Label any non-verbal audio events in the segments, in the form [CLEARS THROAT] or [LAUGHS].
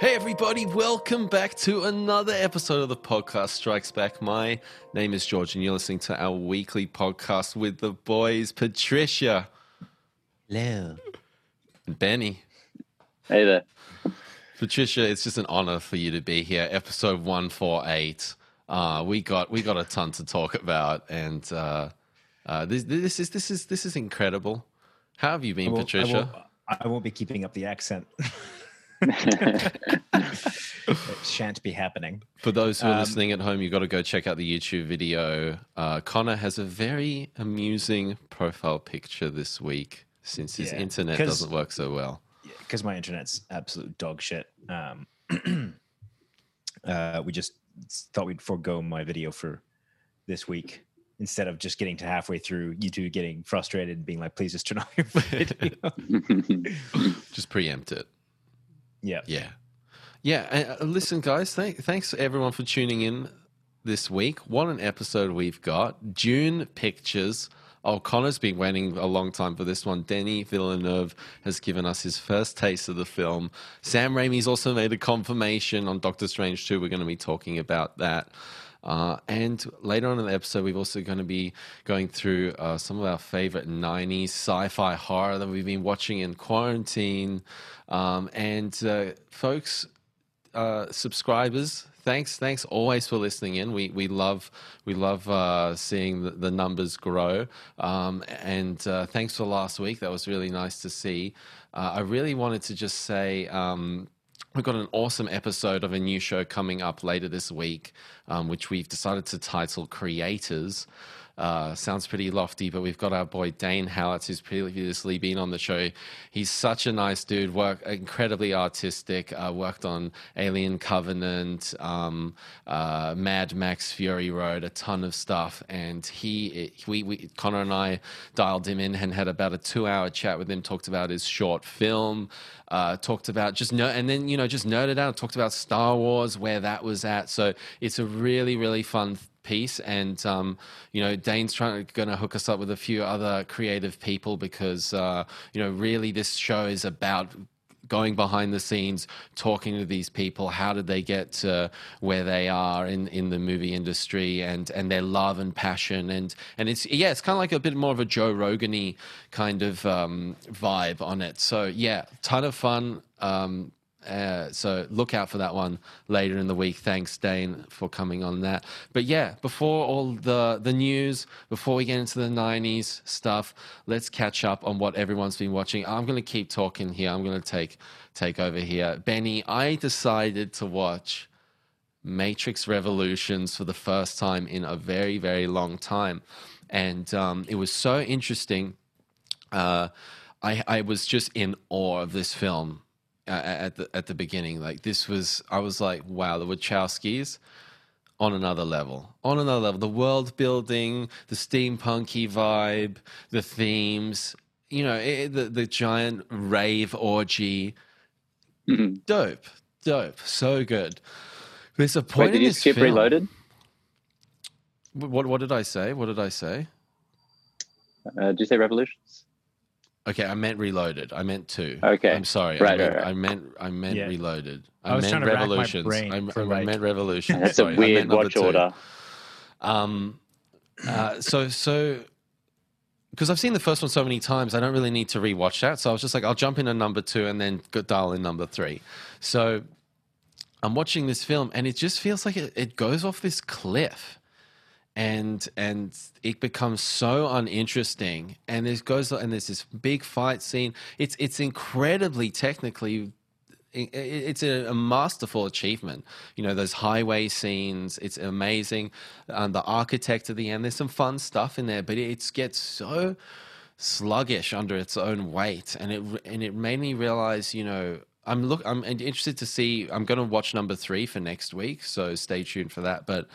Hey, everybody, welcome back to another episode of the podcast Strikes Back. My name is George, and you're listening to our weekly podcast with the boys, Patricia. Hello. And Benny. Hey there. Patricia, it's just an honor for you to be here. Episode 148. Uh, we got we got a ton to talk about, and uh, uh, this, this is this is this is incredible. How have you been, I won't, Patricia? I won't, I won't be keeping up the accent. [LAUGHS] it shan't be happening. For those who are Um, listening at home, you've got to go check out the YouTube video. Uh, Connor has a very amusing profile picture this week since his Yeah, internet doesn't work so well. Because my internet's absolute dog shit. Um, [CLEARS THROAT] uh, we just thought we'd forego my video for this week instead of just getting to halfway through, you two getting frustrated and being like, please just turn off your [LAUGHS] video. [LAUGHS] Just preempt it. Yeah. Yeah. Yeah. Uh, listen, guys, thank, thanks everyone for tuning in this week. What an episode we've got. Dune Pictures. Oh, Connor's been waiting a long time for this one. Denis Villeneuve has given us his first taste of the film. Sam Raimi's also made a confirmation on Doctor Strange 2. We're going to be talking about that. Uh, and later on in the episode, we're also going to be going through uh, some of our favorite 90s sci fi horror that we've been watching in quarantine. Um, and uh, folks, uh, subscribers, thanks, thanks always for listening in. We we love we love uh, seeing the, the numbers grow. Um, and uh, thanks for last week. That was really nice to see. Uh, I really wanted to just say. Um, We've got an awesome episode of a new show coming up later this week, um, which we've decided to title Creators. Uh, sounds pretty lofty, but we've got our boy Dane Howitz, who's previously been on the show. He's such a nice dude, work incredibly artistic. Uh, worked on Alien Covenant, um, uh, Mad Max Fury Road, a ton of stuff. And he, we, we, Connor and I dialed him in and had about a two-hour chat with him. Talked about his short film. Uh, talked about just no, and then you know just nerded out. Talked about Star Wars, where that was at. So it's a really, really fun piece and um, you know dane's trying to gonna hook us up with a few other creative people because uh, you know really this show is about going behind the scenes talking to these people how did they get to where they are in, in the movie industry and and their love and passion? And and it's yeah it's kind of like a bit more of a joe rogan kind of um, vibe on it. So yeah ton of fun. Um, uh, so look out for that one later in the week. Thanks, Dane, for coming on that. But yeah, before all the the news, before we get into the '90s stuff, let's catch up on what everyone's been watching. I'm going to keep talking here. I'm going to take take over here. Benny, I decided to watch Matrix Revolutions for the first time in a very very long time, and um, it was so interesting. Uh, I I was just in awe of this film uh, at the at the beginning. Like this was, I was like, wow, the Wachowskis on another level, on another level. The world building, the steampunky vibe, the themes. You know, it, the the giant rave orgy. Mhm. Dope, dope, so good. There's a point Wait, did you skip film- Reloaded? What what did I say? What did I say? Uh, did you say Revolutions? Okay, I meant Reloaded. I meant two. Okay. I'm sorry. I, Right, meant, right, right. I meant I meant Yeah. Reloaded. I was meant trying to rack my Revolutions. brain I, for, I like- meant Revolutions. [LAUGHS] That's sorry. a I weird watch two. order. Um, uh, so so because I've seen the first one so many times, I don't really need to rewatch that. So I was just like, I'll jump into number two and then go dial in number three. So I'm watching this film, and it just feels like it, it goes off this cliff. And and it becomes so uninteresting, and there's goes and there's this big fight scene. It's it's incredibly technically it's a, masterful achievement. You know, those highway scenes, it's amazing. Um, the architect at the end, there's some fun stuff in there, but it gets so sluggish under its own weight, and it and it made me realize, you know, I'm look, I'm interested to see. I'm going to watch number three for next week, so stay tuned for that. But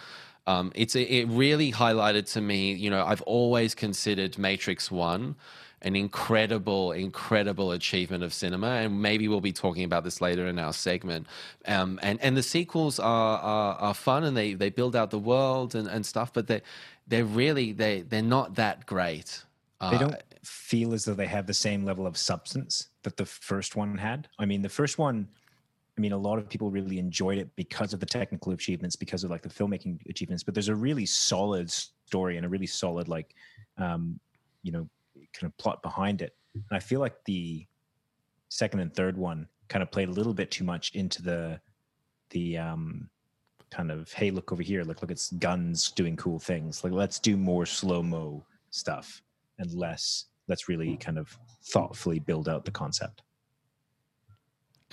um, it's it really highlighted to me. You know, I've always considered Matrix One an incredible, incredible achievement of cinema, and maybe we'll be talking about this later in our segment. Um, and and the sequels are, are are fun, and they they build out the world and, and stuff, but they they're really they they're not that great. They Uh, don't feel as though they have the same level of substance that the first one had. I mean, the first one I mean, a lot of people really enjoyed it because of the technical achievements, because of like the filmmaking achievements. But there's a really solid story and a really solid like, um, you know, kind of plot behind it. And I feel like the second and third one kind of played a little bit too much into the the um kind of hey look over here look look it's guns doing cool things like let's do more slow mo stuff and less let's really kind of thoughtfully build out the concept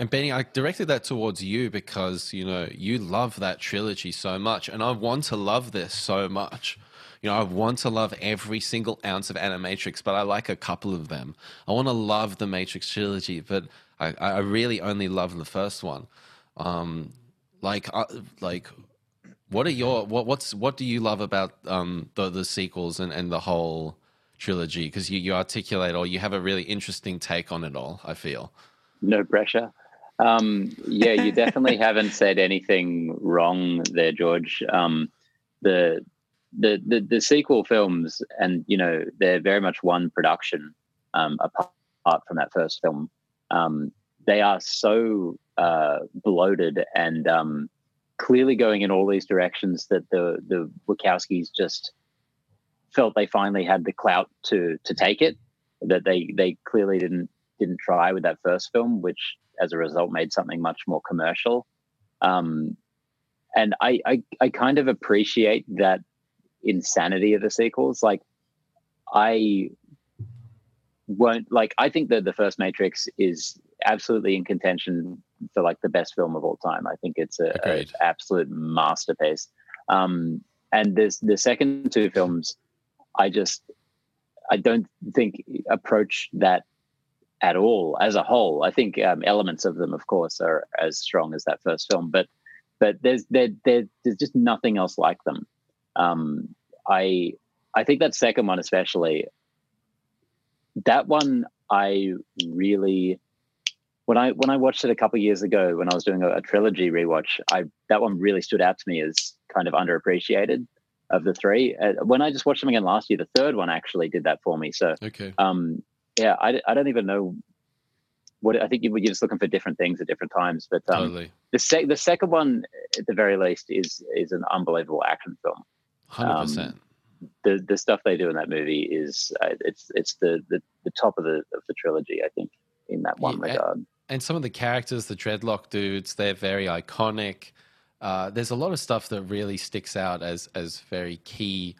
And Benny, I directed that towards you because you know you love that trilogy so much, and I want to love this so much. You know, I want to love every single ounce of Animatrix, but I like a couple of them. I want to love the Matrix trilogy, but I, I really only love the first one. Um, like, uh, like, what are your what what's what do you love about um the the sequels and and the whole trilogy? Because you you articulate or you have a really interesting take on it all. I feel. No pressure. Um, yeah, you definitely [LAUGHS] haven't said anything wrong there, George. Um, the, the the the sequel films, and you know, they're very much one production um, apart from that first film. Um, they are so uh, bloated and um, clearly going in all these directions that the the Wachowskis just felt they finally had the clout to to take it. That they they clearly didn't didn't try with that first film, which as a result made something much more commercial. Um, and I, I I kind of appreciate that insanity of the sequels. Like I won't like I think that the first Matrix is absolutely in contention for like the best film of all time. I think it's a, a absolute masterpiece. Um, and this the second two films, I just I don't think approach that at all as a whole. I think um, elements of them, of course, are as strong as that first film, but but there's there, there there's just nothing else like them. Um, I I think that second one especially. That one I really when I when I watched it a couple years ago when I was doing a, a trilogy rewatch, I that one really stood out to me as kind of underappreciated of the three. Uh, when I just watched them again last year, the third one actually did that for me. So Okay. um, yeah, I, I don't even know what I think you, you're just looking for different things at different times. But um, totally. the sec- the second one, at the very least, is is an unbelievable action film. Hundred um, percent. The the stuff they do in that movie is uh, it's it's the, the the top of the of the trilogy. I think in that one Yeah, regard. and some of the characters, the dreadlock dudes, they're very iconic. Uh, there's a lot of stuff that really sticks out as as very key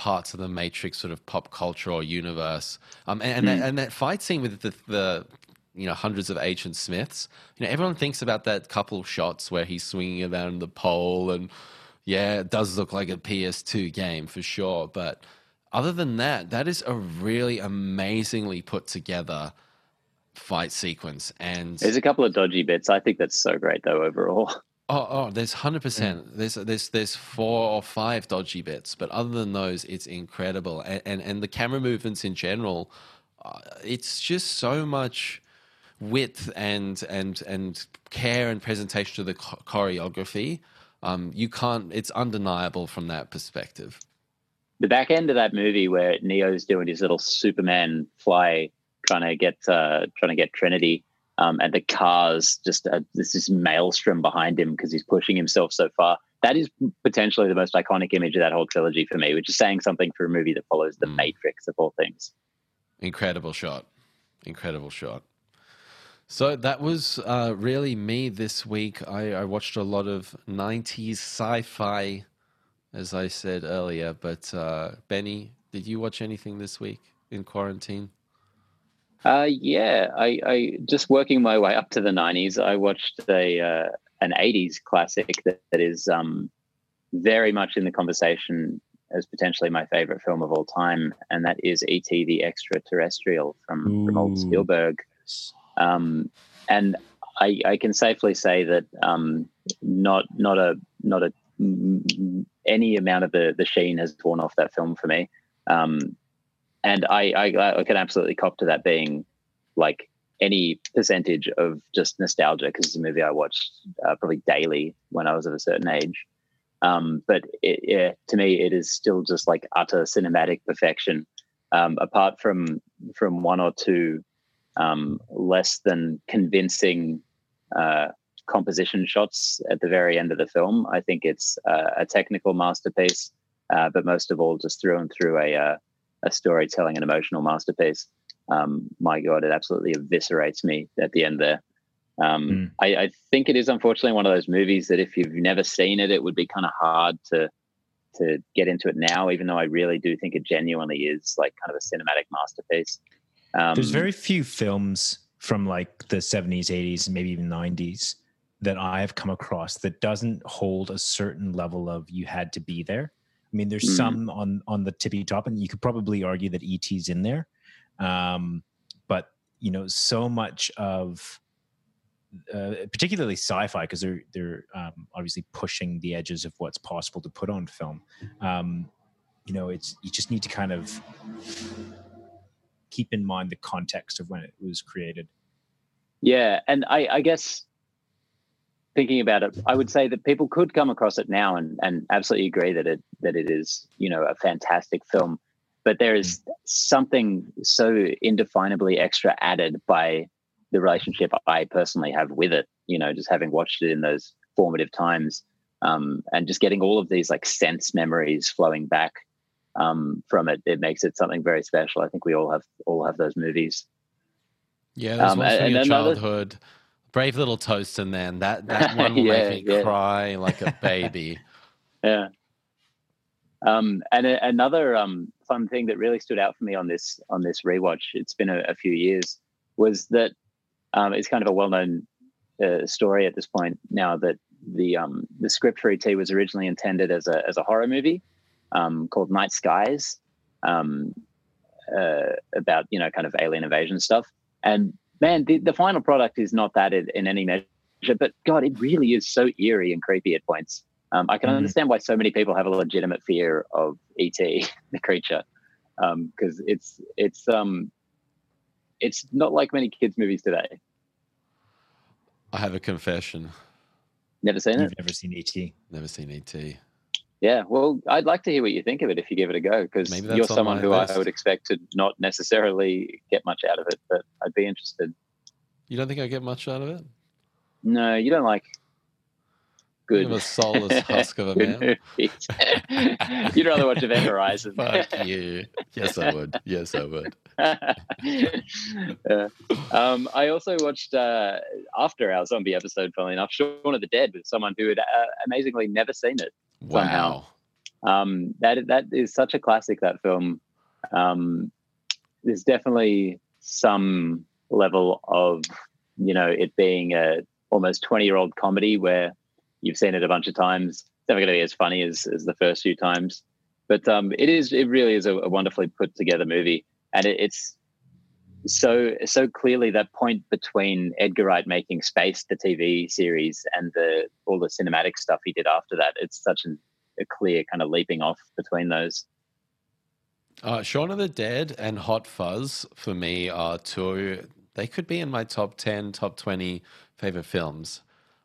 parts of the Matrix sort of pop culture or universe. Um, and and, that, and that fight scene with the, the you know hundreds of ancient Smiths. You know, everyone thinks about that couple of shots where he's swinging around the pole, and yeah, it does look like a PS2 game for sure. But other than that, that is a really amazingly put together fight sequence and There's a couple of dodgy bits. I think that's so great though overall. [LAUGHS] oh oh there's 100% there's there's there's four or five dodgy bits but other than those it's incredible. And and, and the camera movements in general uh, it's just so much width and and and care and presentation to the cho- choreography. Um you can't it's undeniable from that perspective. The back end of that movie where Neo's doing his little Superman fly, trying to get uh, trying to get Trinity, um, and the cars just uh, this maelstrom behind him because he's pushing himself so far. That is potentially the most iconic image of that whole trilogy for me, which is saying something for a movie that follows the Mm. Matrix of all things. Incredible shot. Incredible shot. So that was uh, really me this week. I, I watched a lot of 90s sci fi, as I said earlier. But uh, Benny, did you watch anything this week in quarantine? Uh, yeah, I, I just working my way up to the '90s. I watched a uh, an '80s classic that, that is um, very much in the conversation as potentially my favorite film of all time, and that is E.T. the Extraterrestrial from from old Spielberg. Um, and I, I can safely say that um, not not a not a any amount of the the sheen has torn off that film for me. Um, and I, I I can absolutely cop to that being like any percentage of just nostalgia because it's a movie I watched uh, probably daily when I was of a certain age. Um, but it, yeah, to me, it is still just like utter cinematic perfection. Um, apart from from one or two um, less than convincing uh, composition shots at the very end of the film. I think it's uh, a technical masterpiece, uh, but most of all, just through and through a uh, a storytelling and emotional masterpiece. Um, my God, it absolutely eviscerates me at the end there. Um, mm. I, I, think it is unfortunately one of those movies that if you've never seen it, it would be kind of hard to to get into it now. Even though I really do think it genuinely is like kind of a cinematic masterpiece. Um, There's very few films from like the 70s, 80s, and maybe even 90s that I have come across that doesn't hold a certain level of you had to be there. I mean, there's mm. some on on the tippy top, and you could probably argue that ET's in there. Um, but you know, so much of uh, particularly sci-fi because they're they're um, obviously pushing the edges of what's possible to put on film. Um, you know, it's you just need to kind of keep in mind the context of when it was created. Yeah, and I, I guess thinking about it, I would say that people could come across it now and, and absolutely agree that it that it is you know a fantastic film, but there is something so indefinably extra added by the relationship I personally have with it. You know, just having watched it in those formative times, um, and just getting all of these like sense memories flowing back um, from it, it makes it something very special. I think we all have all have those movies. Yeah, there's um, from your childhood. Brave little toaster man. That [LAUGHS] that one will yeah, make me yeah. cry like a [LAUGHS] baby. yeah. Um, and a, another um, fun thing that really stood out for me on this on this rewatch, it's been a, a few years, was that um, it's kind of a well-known uh, story at this point now that the um, the script for ET was originally intended as a as a horror movie um, called Night Skies um, uh, about you know kind of alien invasion stuff. And man, the, the final product is not that in, in, any measure, but God, it really is so eerie and creepy at points. Um, I can mm-hmm. understand why so many people have a legitimate fear of ET, [LAUGHS] the creature, because um, it's it's um it's not like many kids movies today. I have a confession. Never seen You've it. Never seen ET. Never seen ET. Yeah, well, I'd like to hear what you think of it if you give it a go, because you're someone who list. I would expect to not necessarily get much out of it, but I'd be interested. You don't think I get much out of it? No, you don't like good. You a soulless [LAUGHS] husk of a man. [LAUGHS] You'd rather watch Event Horizon. Fuck you. Yes, I would. Yes, I would. yeah. [LAUGHS] um, I also watched uh, after our zombie episode, funnily enough, Shaun of the Dead with someone who had uh, amazingly never seen it. Somehow. Wow. Um, that that is such a classic. That film. Um, there's definitely some level of you know it being a almost 20 year old comedy where you've seen it a bunch of times. It's never going to be as funny as, as the first few times, but um, it is. It really is a, a wonderfully put together movie, and it, it's so so clearly that point between Edgar Wright making Spaced, the TV series, and the all the cinematic stuff he did after that. It's such an, a clear kind of leaping off between those. Uh, Shaun of the Dead and Hot Fuzz for me are two. They could be in my top ten, top twenty favorite films.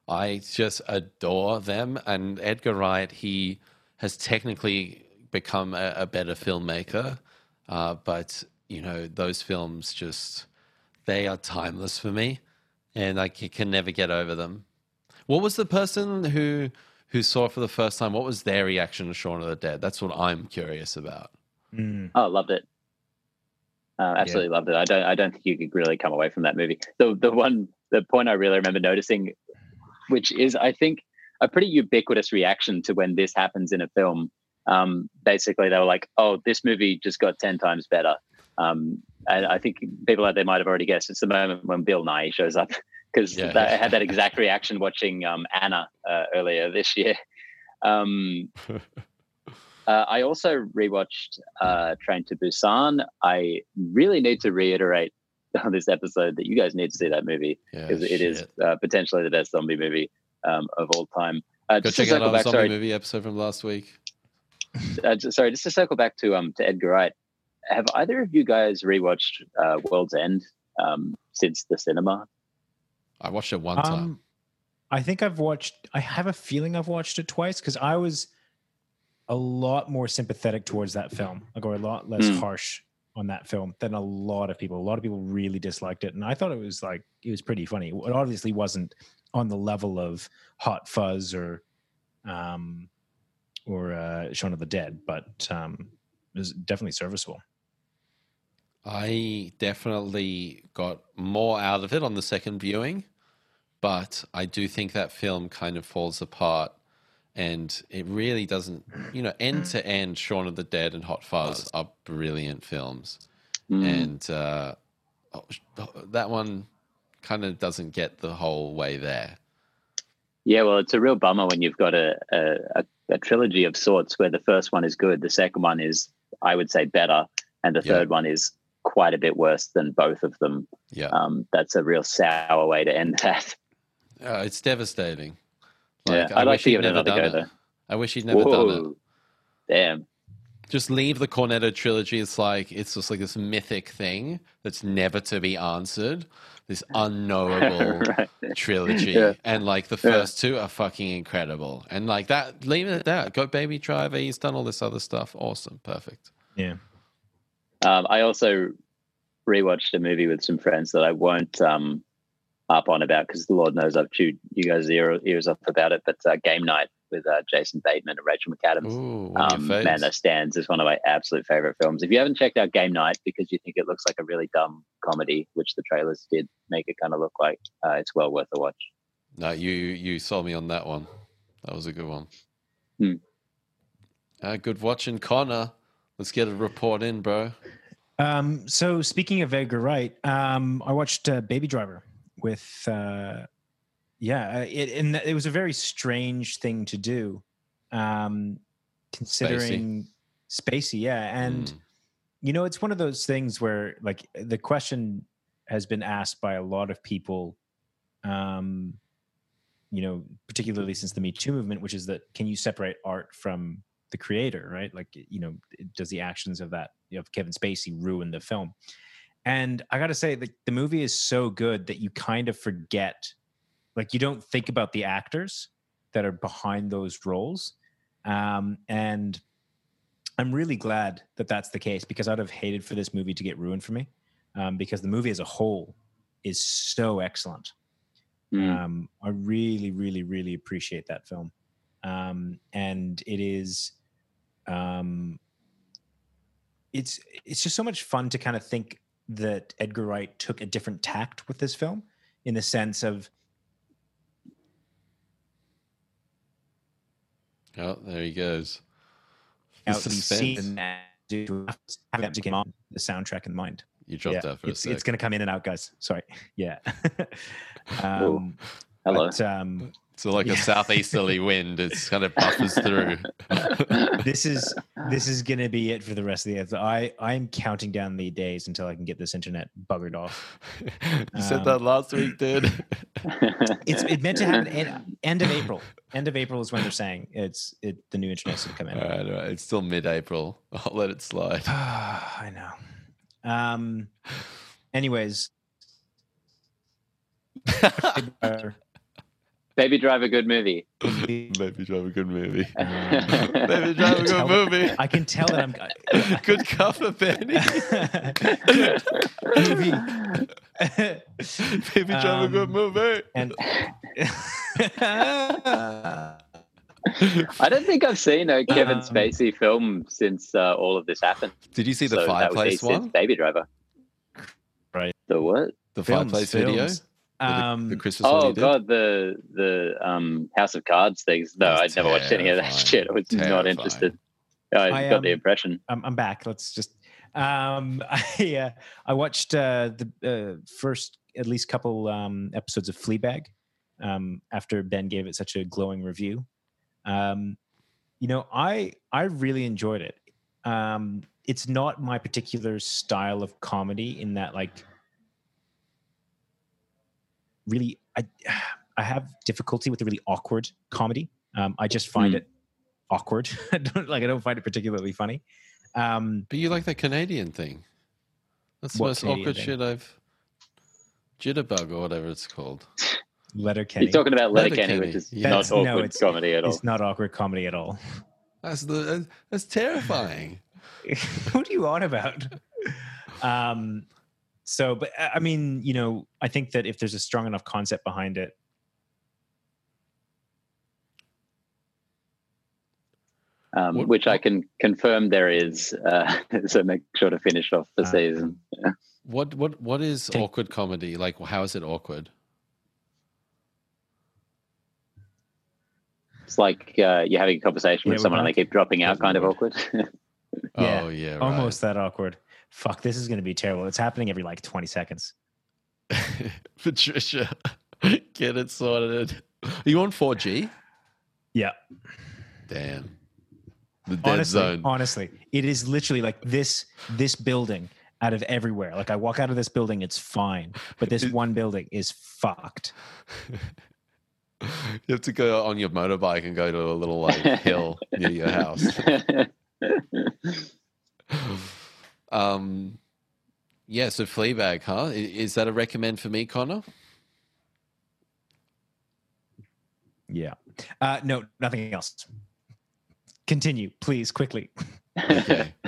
I just adore them. And Edgar Wright, he has technically become a, a better filmmaker, uh, but you know those films just they are timeless for me, and I can never get over them. What was the person who who saw it for the first time? What was their reaction to Shaun of the Dead? That's what I'm curious about. Mm. Oh, loved it. Uh, absolutely yeah. loved it. I don't. I don't think you could really come away from that movie. The the one the point I really remember noticing which is, I think, a pretty ubiquitous reaction to when this happens in a film. Um, basically, they were like, "Oh, this movie just got ten times better." Um, and I think people out there might have already guessed. It's the moment when Bill Nighy shows up because yeah, I had that exact reaction watching um, Anna uh, earlier this year. Um, [LAUGHS] uh, I also rewatched uh, Train to Busan. I really need to reiterate on [LAUGHS] this episode that you guys need to see that movie because yeah, it is uh, potentially the best zombie movie um, of all time. Uh, Go check out our back, zombie sorry, movie episode from last week. Uh, sorry, just to circle back to um to Edgar Wright. Have either of you guys rewatched uh, World's End um, since the cinema? I watched it one um, time. I think I've watched. I have a feeling I've watched it twice because I was a lot more sympathetic towards that film. I go a lot less mm. harsh on that film than a lot of people. A lot of people really disliked it, and I thought it was like it was pretty funny. It obviously wasn't on the level of Hot Fuzz or um, or uh, Shaun of the Dead, but um, it was definitely serviceable. I definitely got more out of it on the second viewing, but I do think that film kind of falls apart and it really doesn't, you know, end to end, Shaun of the Dead and Hot Fuzz are brilliant films. Mm. And uh, oh, that one kind of doesn't get the whole way there. Yeah, well, it's a real bummer when you've got a, a, a trilogy of sorts where the first one is good, the second one is, I would say, better, and the Yeah. third one is quite a bit worse than both of them. Yeah. Um, that's a real sour way to end that. Uh, it's devastating. yeah, I'd like wish to he'd give it never another go, done it. though. I wish he'd never done it. Damn. just leave the Cornetto trilogy. It's like it's just like this mythic thing that's never to be answered. This [LAUGHS] unknowable [LAUGHS] right. trilogy, Yeah. and like the Yeah. first two are fucking incredible. And like that, leave it at that. Go Baby Driver. He's done all this other stuff. Awesome, perfect. Yeah. Um, I also rewatched a movie with some friends that I won't um, up on about because the Lord knows I've chewed you guys' ear, ears off about it. But uh, Game Night with uh, Jason Bateman and Rachel McAdams. Ooh, Um, man, that stands as one of my absolute favorite films. If you haven't checked out Game Night because you think it looks like a really dumb comedy, which the trailers did make it kind of look like, uh, it's well worth a watch. No, you you saw me on that one. That was a good one. Hmm. Uh, good watching, Connor. Let's get a report in, bro. Um, so speaking of Edgar Wright, um, I watched uh, Baby Driver with, uh, yeah, uh, it, and it was a very strange thing to do, um, considering Spacey. yeah, and Mm. you know, it's one of those things where like the question has been asked by a lot of people, um, you know, particularly since the Me Too movement, which is that can you separate art from the creator, right? Like, you know, does the actions of that of Kevin Spacey ruin the film? And I got to say, the, the movie is so good that you kind of forget, like, you don't think about the actors that are behind those roles. Um, and I'm really glad that that's the case because I'd have hated for this movie to get ruined for me um, because the movie as a whole is so excellent. Mm. Um, I really, really, really appreciate that film, um, and it is, um, it's it's just so much fun to kind of think that Edgar Wright took a different tact with this film, in the sense of Oh, there he goes. The out these suspense. do have that music in the soundtrack in mind. You dropped yeah, that for a it's, sec. it's going to come in and out, guys. Sorry. [LAUGHS] Yeah. Um, Hello. but, um, so like a southeasterly [LAUGHS] wind, it's kind of buffers through. [LAUGHS] this is [LAUGHS] this is going to be it for the rest of the episode. I I'm counting down the days until I can get this internet buggered off. you said Um, that last week, dude. It's it meant to happen end, end of April. End of April is when they're saying it's it the new internet's going to come in. all right, all right. It's still mid-April. I'll let it slide. [SIGHS] I know. Um. Anyways, Baby Driver, good movie. [LAUGHS] Baby Driver, good movie. [LAUGHS] Baby Driver, good movie. I can tell that I'm [LAUGHS] Good cover, Benny. movie. Baby Driver, good Um, movie. and I don't think I've seen a Kevin Um, Spacey film since uh, all of this happened. Did you see the So that would be fireplace since one? Baby Driver. Right. The what? The Films, fireplace video? films. Or the, um, the Christmas one Oh you did? god, the the um, House of Cards things. No, I'd never watched any of that shit. I was not interested. I, I, got the um, impression. I'm, I'm back. Let's just. Um, [LAUGHS] I uh, I watched uh, the uh, first at least couple um, episodes of Fleabag um, after Ben gave it such a glowing review. Um, you know, I I really enjoyed it. Um, it's not my particular style of comedy in that like really I [SIGHS] I have difficulty with the really awkward comedy. Um, I just find Hmm. it awkward. [LAUGHS] I don't like I don't find it particularly funny. Um, But you like that Canadian thing. That's the What most Canadian awkward thing? shit I've. Jitterbug or whatever it's called. Letterkenny. He's talking about Letterkenny, Letterkenny, which is yeah. not That's- no, awkward it's- comedy at all. It's not awkward comedy at all. [LAUGHS] That's the that's terrifying. [LAUGHS] what are you on about? Um, so but uh, i mean you know i think that if there's a strong enough concept behind it um, what, which I can confirm there is. Uh, [LAUGHS] so make sure to finish off the uh, season. What what what is awkward comedy? Like, how is it awkward? It's like uh, you're having a conversation yeah, with someone and they keep dropping out, kind of awkward. [LAUGHS] oh yeah, yeah right. almost that awkward. Fuck, this is going to be terrible. It's happening every like 20 seconds. [LAUGHS] Patricia, [LAUGHS] get it sorted. Are you on 4G? Yeah. Damn. The dead honestly, zone. honestly, it is literally like this this building out of everywhere. Like I walk out of this building, it's fine, but this one building is fucked. [LAUGHS] you have to go on your motorbike and go to a little like hill near your house. Um, yeah. So Fleabag, huh? Is that a recommend for me, Connor? Yeah. Uh, no, nothing else. Continue, please, quickly. Okay. [LAUGHS]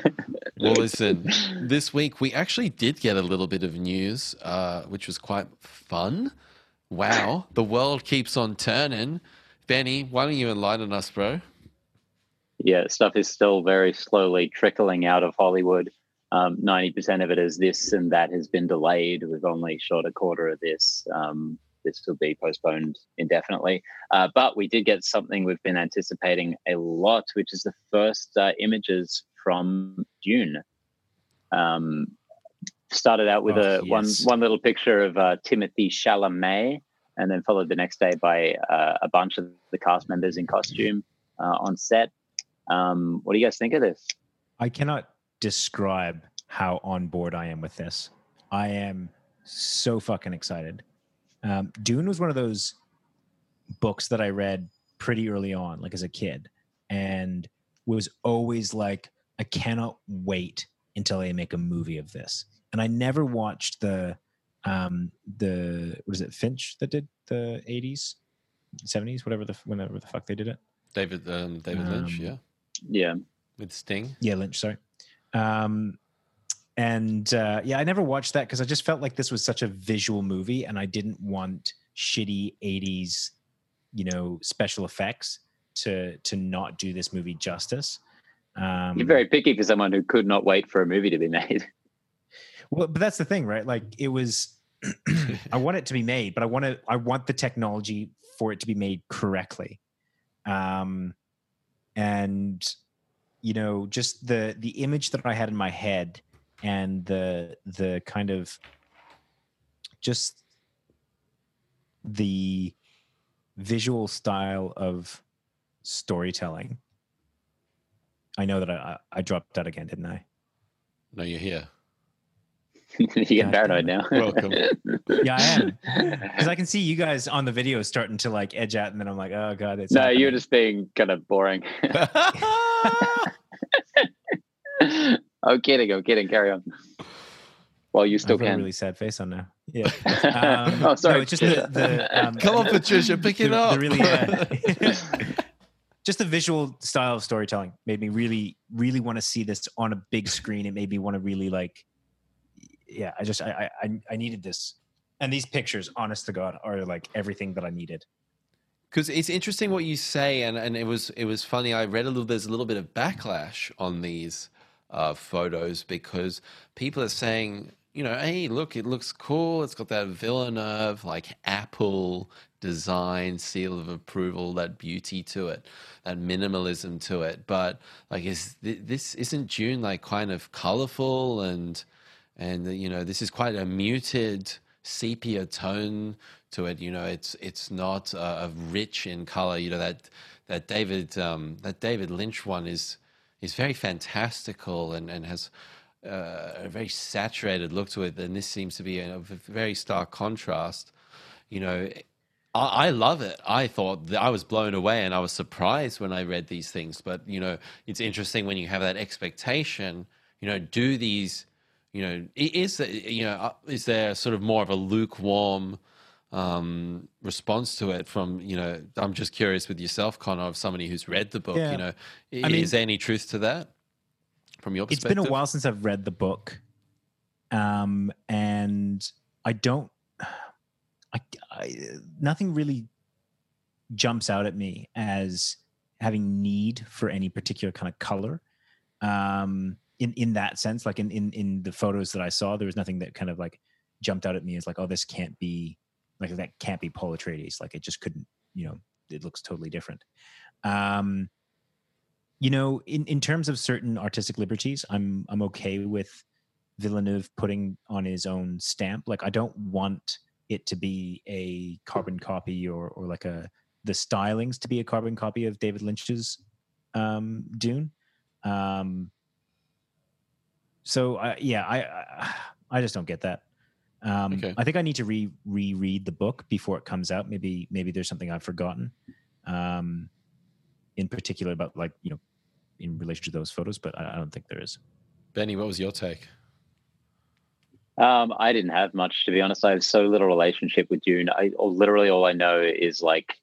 Well, listen. This week we actually did get a little bit of news, uh, which was quite fun. Wow, the world keeps on turning. Benny, why don't you enlighten us, bro? yeah, stuff is still very slowly trickling out of Hollywood. Um, 90% of it is this and that has been delayed. We've only shot a quarter of this. Um, this will be postponed indefinitely. Uh, but we did get something we've been anticipating a lot, which is the first uh, images from Dune. Um, started out with Oh, a one yes. one little picture of uh, Timothy Chalamet, and then followed the next day by uh, a bunch of the cast members in costume uh, on set. Um, what do you guys think of this? I cannot describe how on board I am with this. I am so fucking excited. Um, Dune was one of those books that I read pretty early on, like as a kid, and was always like, I cannot wait until they make a movie of this. And I never watched the um the what is it Finch that did the 80s 70s whatever the whenever the fuck they did it David um, David Lynch, Um, yeah, Yeah, with Sting. Yeah, Lynch. Sorry. Um, and uh, yeah, I never watched that because I just felt like this was such a visual movie, and I didn't want shitty '80s, you know, special effects to to not do this movie justice. Um, you're very picky for someone who could not wait for a movie to be made. [LAUGHS] well, but that's the thing, right? Like it was. [CLEARS THROAT] I want it to be made, but I want to. I want the technology for it to be made correctly. Um, and you know, just the the image that I had in my head, and the the kind of just the visual style of storytelling. I know that I, I I dropped out again, didn't I? No, you're here. [LAUGHS] you get paranoid now. Welcome. [LAUGHS] Yeah, I am. Because I can see you guys on the video starting to like edge out, and then I'm like, oh god, it's no, happening. you're just being kind of boring. [LAUGHS] I'm [LAUGHS] kidding. I'm kidding. Carry on. Well, you still I've got a really sad face on now. Yeah. [LAUGHS] Um, oh, sorry. No, just the, the [LAUGHS] um, Come on, Patricia, pick it the- up. the really, uh, just the visual style of storytelling made me really, really want to see this on a big screen. It made me want to really like, yeah. I just, I, I, I- I needed this, and these pictures, honest to God, are like everything that I needed. because it's interesting what you say and, and it was it was funny i read a little there's a little bit of backlash on these uh, photos because people are saying you know hey look it looks cool. It's got that villeneuve like apple design seal of approval that beauty to it that minimalism to it. But like is th- this isn't Dune like kind of colorful and and you know this is quite a muted sepia tone to it. You know it's it's not uh, rich in color. You know that that david um, that david lynch one is is very fantastical and and has uh, a very saturated look to it and this seems to be a, a very stark contrast you know I, I love it. I thought I was blown away and I was surprised when I read these things. But you know, it's interesting when you have that expectation. You know, do these? You know, is you know uh, is there sort of more of a lukewarm um, response to it from you know? I'm just curious with yourself, Connor, of somebody who's read the book. Yeah. You know, i- I mean- is there any truth to that from your it's been a while since I've read the book, um, and I don't. I, I nothing really jumps out at me as having need for any particular kind of color. Um, in in that sense, like in in in the photos that I saw, there was nothing that kind of like jumped out at me as like, oh, this can't be like that can't be Paul Atreides. Like it just couldn't, you know, it looks totally different. Um, you know, in in terms of certain artistic liberties, I'm I'm okay with Villeneuve putting on his own stamp. Like I don't want it to be a carbon copy or or like a the stylings to be a carbon copy of David Lynch's um, Dune. Um, so I, yeah, I, I I just don't get that. Um, Okay. I think I need to re reread the book before it comes out. Maybe maybe there's something I've forgotten, um, in particular about like you know, in relation to those photos. But I, I don't think there is. Benny, what was your take? Um, I didn't have much to be honest. I have so little relationship with Dune. I literally all I know is like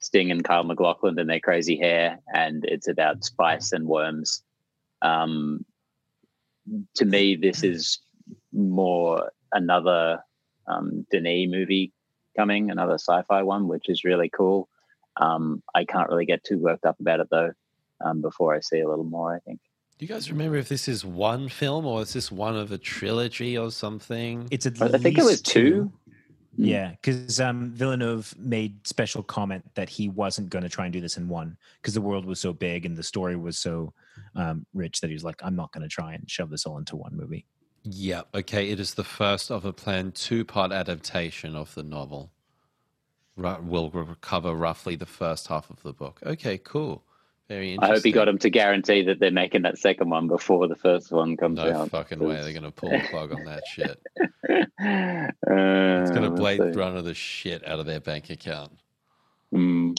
Sting and Kyle MacLachlan and their crazy hair, and it's about spice and worms. Um, to me, this is more another um, Denis movie coming, another sci-fi one, which is really cool. Um, I can't really get too worked up about it though. Um, before I see a little more, I think. Do you guys remember if this is one film or is this one of a trilogy or something? It's at I think it was least two. Mm. Yeah, because um, Villeneuve made special comment that he wasn't going to try and do this in one because the world was so big and the story was so um, rich that he was like, I'm not going to try and shove this all into one movie. Yeah. Okay. It is the first of a planned two-part adaptation of the novel. Ru- Will cover roughly the first half of the book. Okay. Cool. Very I hope he got him to guarantee that they're making that second one before the first one comes No out. fucking way. They're gonna pull the plug on that shit. it's [LAUGHS] It's gonna Blade Runner the shit out of their bank account. Mm,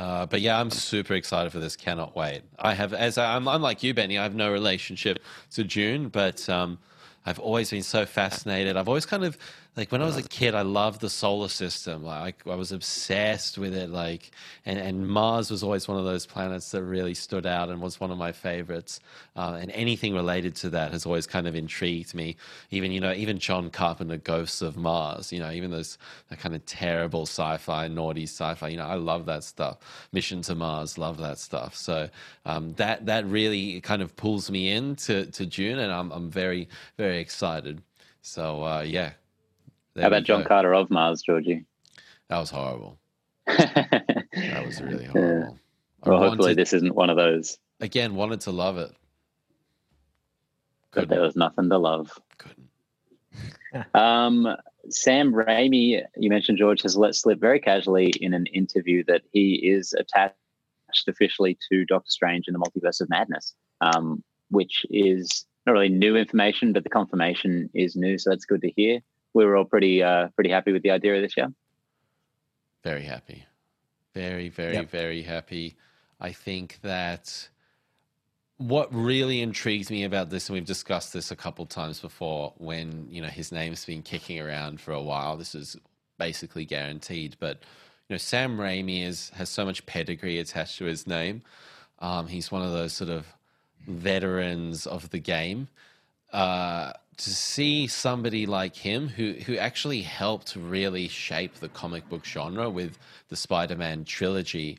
Uh, but yeah, I'm super excited for this. Cannot wait. I have, as I, I'm, I'm like you, Benny. I have no relationship to Dune, but um, I've always been so fascinated. I've always kind of like when I was a kid, I loved the solar system. Like I was obsessed with it. Like, and, and Mars was always one of those planets that really stood out and was one of my favorites. Uh, and anything related to that has always kind of intrigued me. Even you know, even John Carpenter, Ghosts of Mars. You know, even those that kind of terrible sci-fi, naughty sci-fi. You know, I love that stuff. Mission to Mars, love that stuff. So um, that that really kind of pulls me in to, to Dune, and I'm I'm very very excited. So uh, yeah. There How about John go. Carter of Mars, Georgie? That was horrible. [LAUGHS] That was really horrible. I hopefully wanted, this isn't one of those. again wanted to love it. But there was nothing to love. Couldn't. [LAUGHS] Um, Sam Raimi, you mentioned George has let slip very casually in an interview that he is attached officially to Doctor Strange in the Multiverse of Madness, um, which is not really new information, but the confirmation is new, so that's good to hear. We were all pretty uh, pretty happy with the idea of this, year. Very happy. Very, very, Yep. very happy. I think that what really intrigues me about this, and we've discussed this a couple times before, when you know his name's been kicking around for a while. This is basically guaranteed, but you know Sam Raimi is has so much pedigree attached to his name. Um, he's one of those sort of veterans of the game. Uh, to see somebody like him who who actually helped really shape the comic book genre with the Spider-Man trilogy,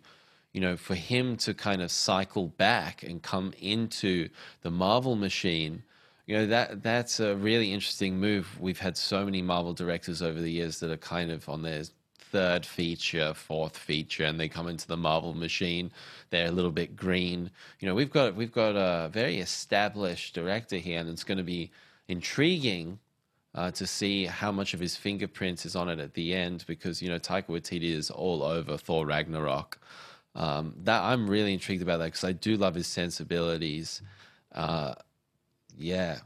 you know, for him to kind of cycle back and come into the Marvel machine, you know, that that's a really interesting move. We've had so many Marvel directors over the years that are kind of on their third feature, fourth feature, and they come into the Marvel machine. They're a little bit green. You know, we've got we've got a very established director here, and it's going to be intriguing uh, to see how much of his fingerprints is on it at the end, because you know Taika Waititi is all over Thor Ragnarok. Um, that I'm really intrigued about that because I do love his sensibilities. Uh, yeah,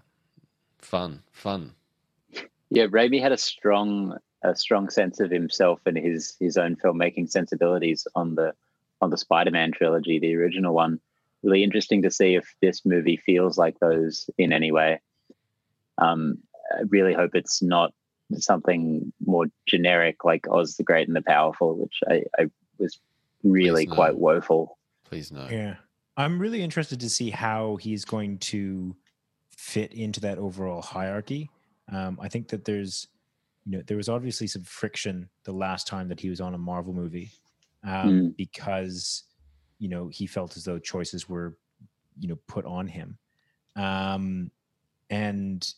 fun, fun. Yeah, Raimi had a strong a strong sense of himself and his his own filmmaking sensibilities on the on the Spider-Man trilogy, the original one. Really interesting to see if this movie feels like those in any way. Um, I really hope it's not something more generic like Oz the Great and the Powerful, which I, I was really Please no. quite woeful. Please no. Yeah. I'm really interested to see how he's going to fit into that overall hierarchy. Um, I think that there's, you know, there was obviously some friction the last time that he was on a Marvel movie um, Mm. because you know he felt as though choices were you know put on him um and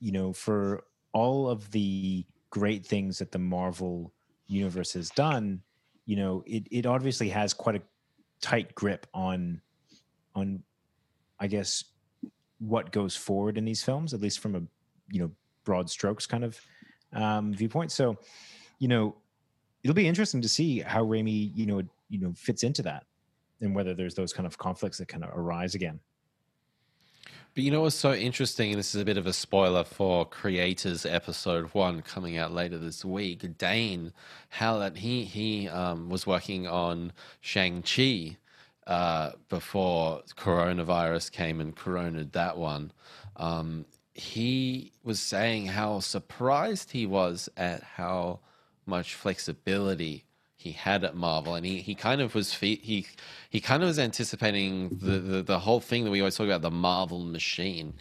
you know for all of the great things that the marvel universe has done you know it, it obviously has quite a tight grip on on i guess what goes forward in these films at least from a you know broad strokes kind of um viewpoint so you know it'll be interesting to see how Raimi, you know, you know, fits into that, and whether there's those kind of conflicts that kind of arise again. But you know what's so interesting, and this is a bit of a spoiler for Creators Episode One coming out later this week. Dane Howlett, he he um, was working on Shang Chi uh, before coronavirus came and coroned that one. Um, he was saying how surprised he was at how much flexibility he had at Marvel, and he, he kind of was he he kind of was anticipating the, the, the whole thing that we always talk about the Marvel machine,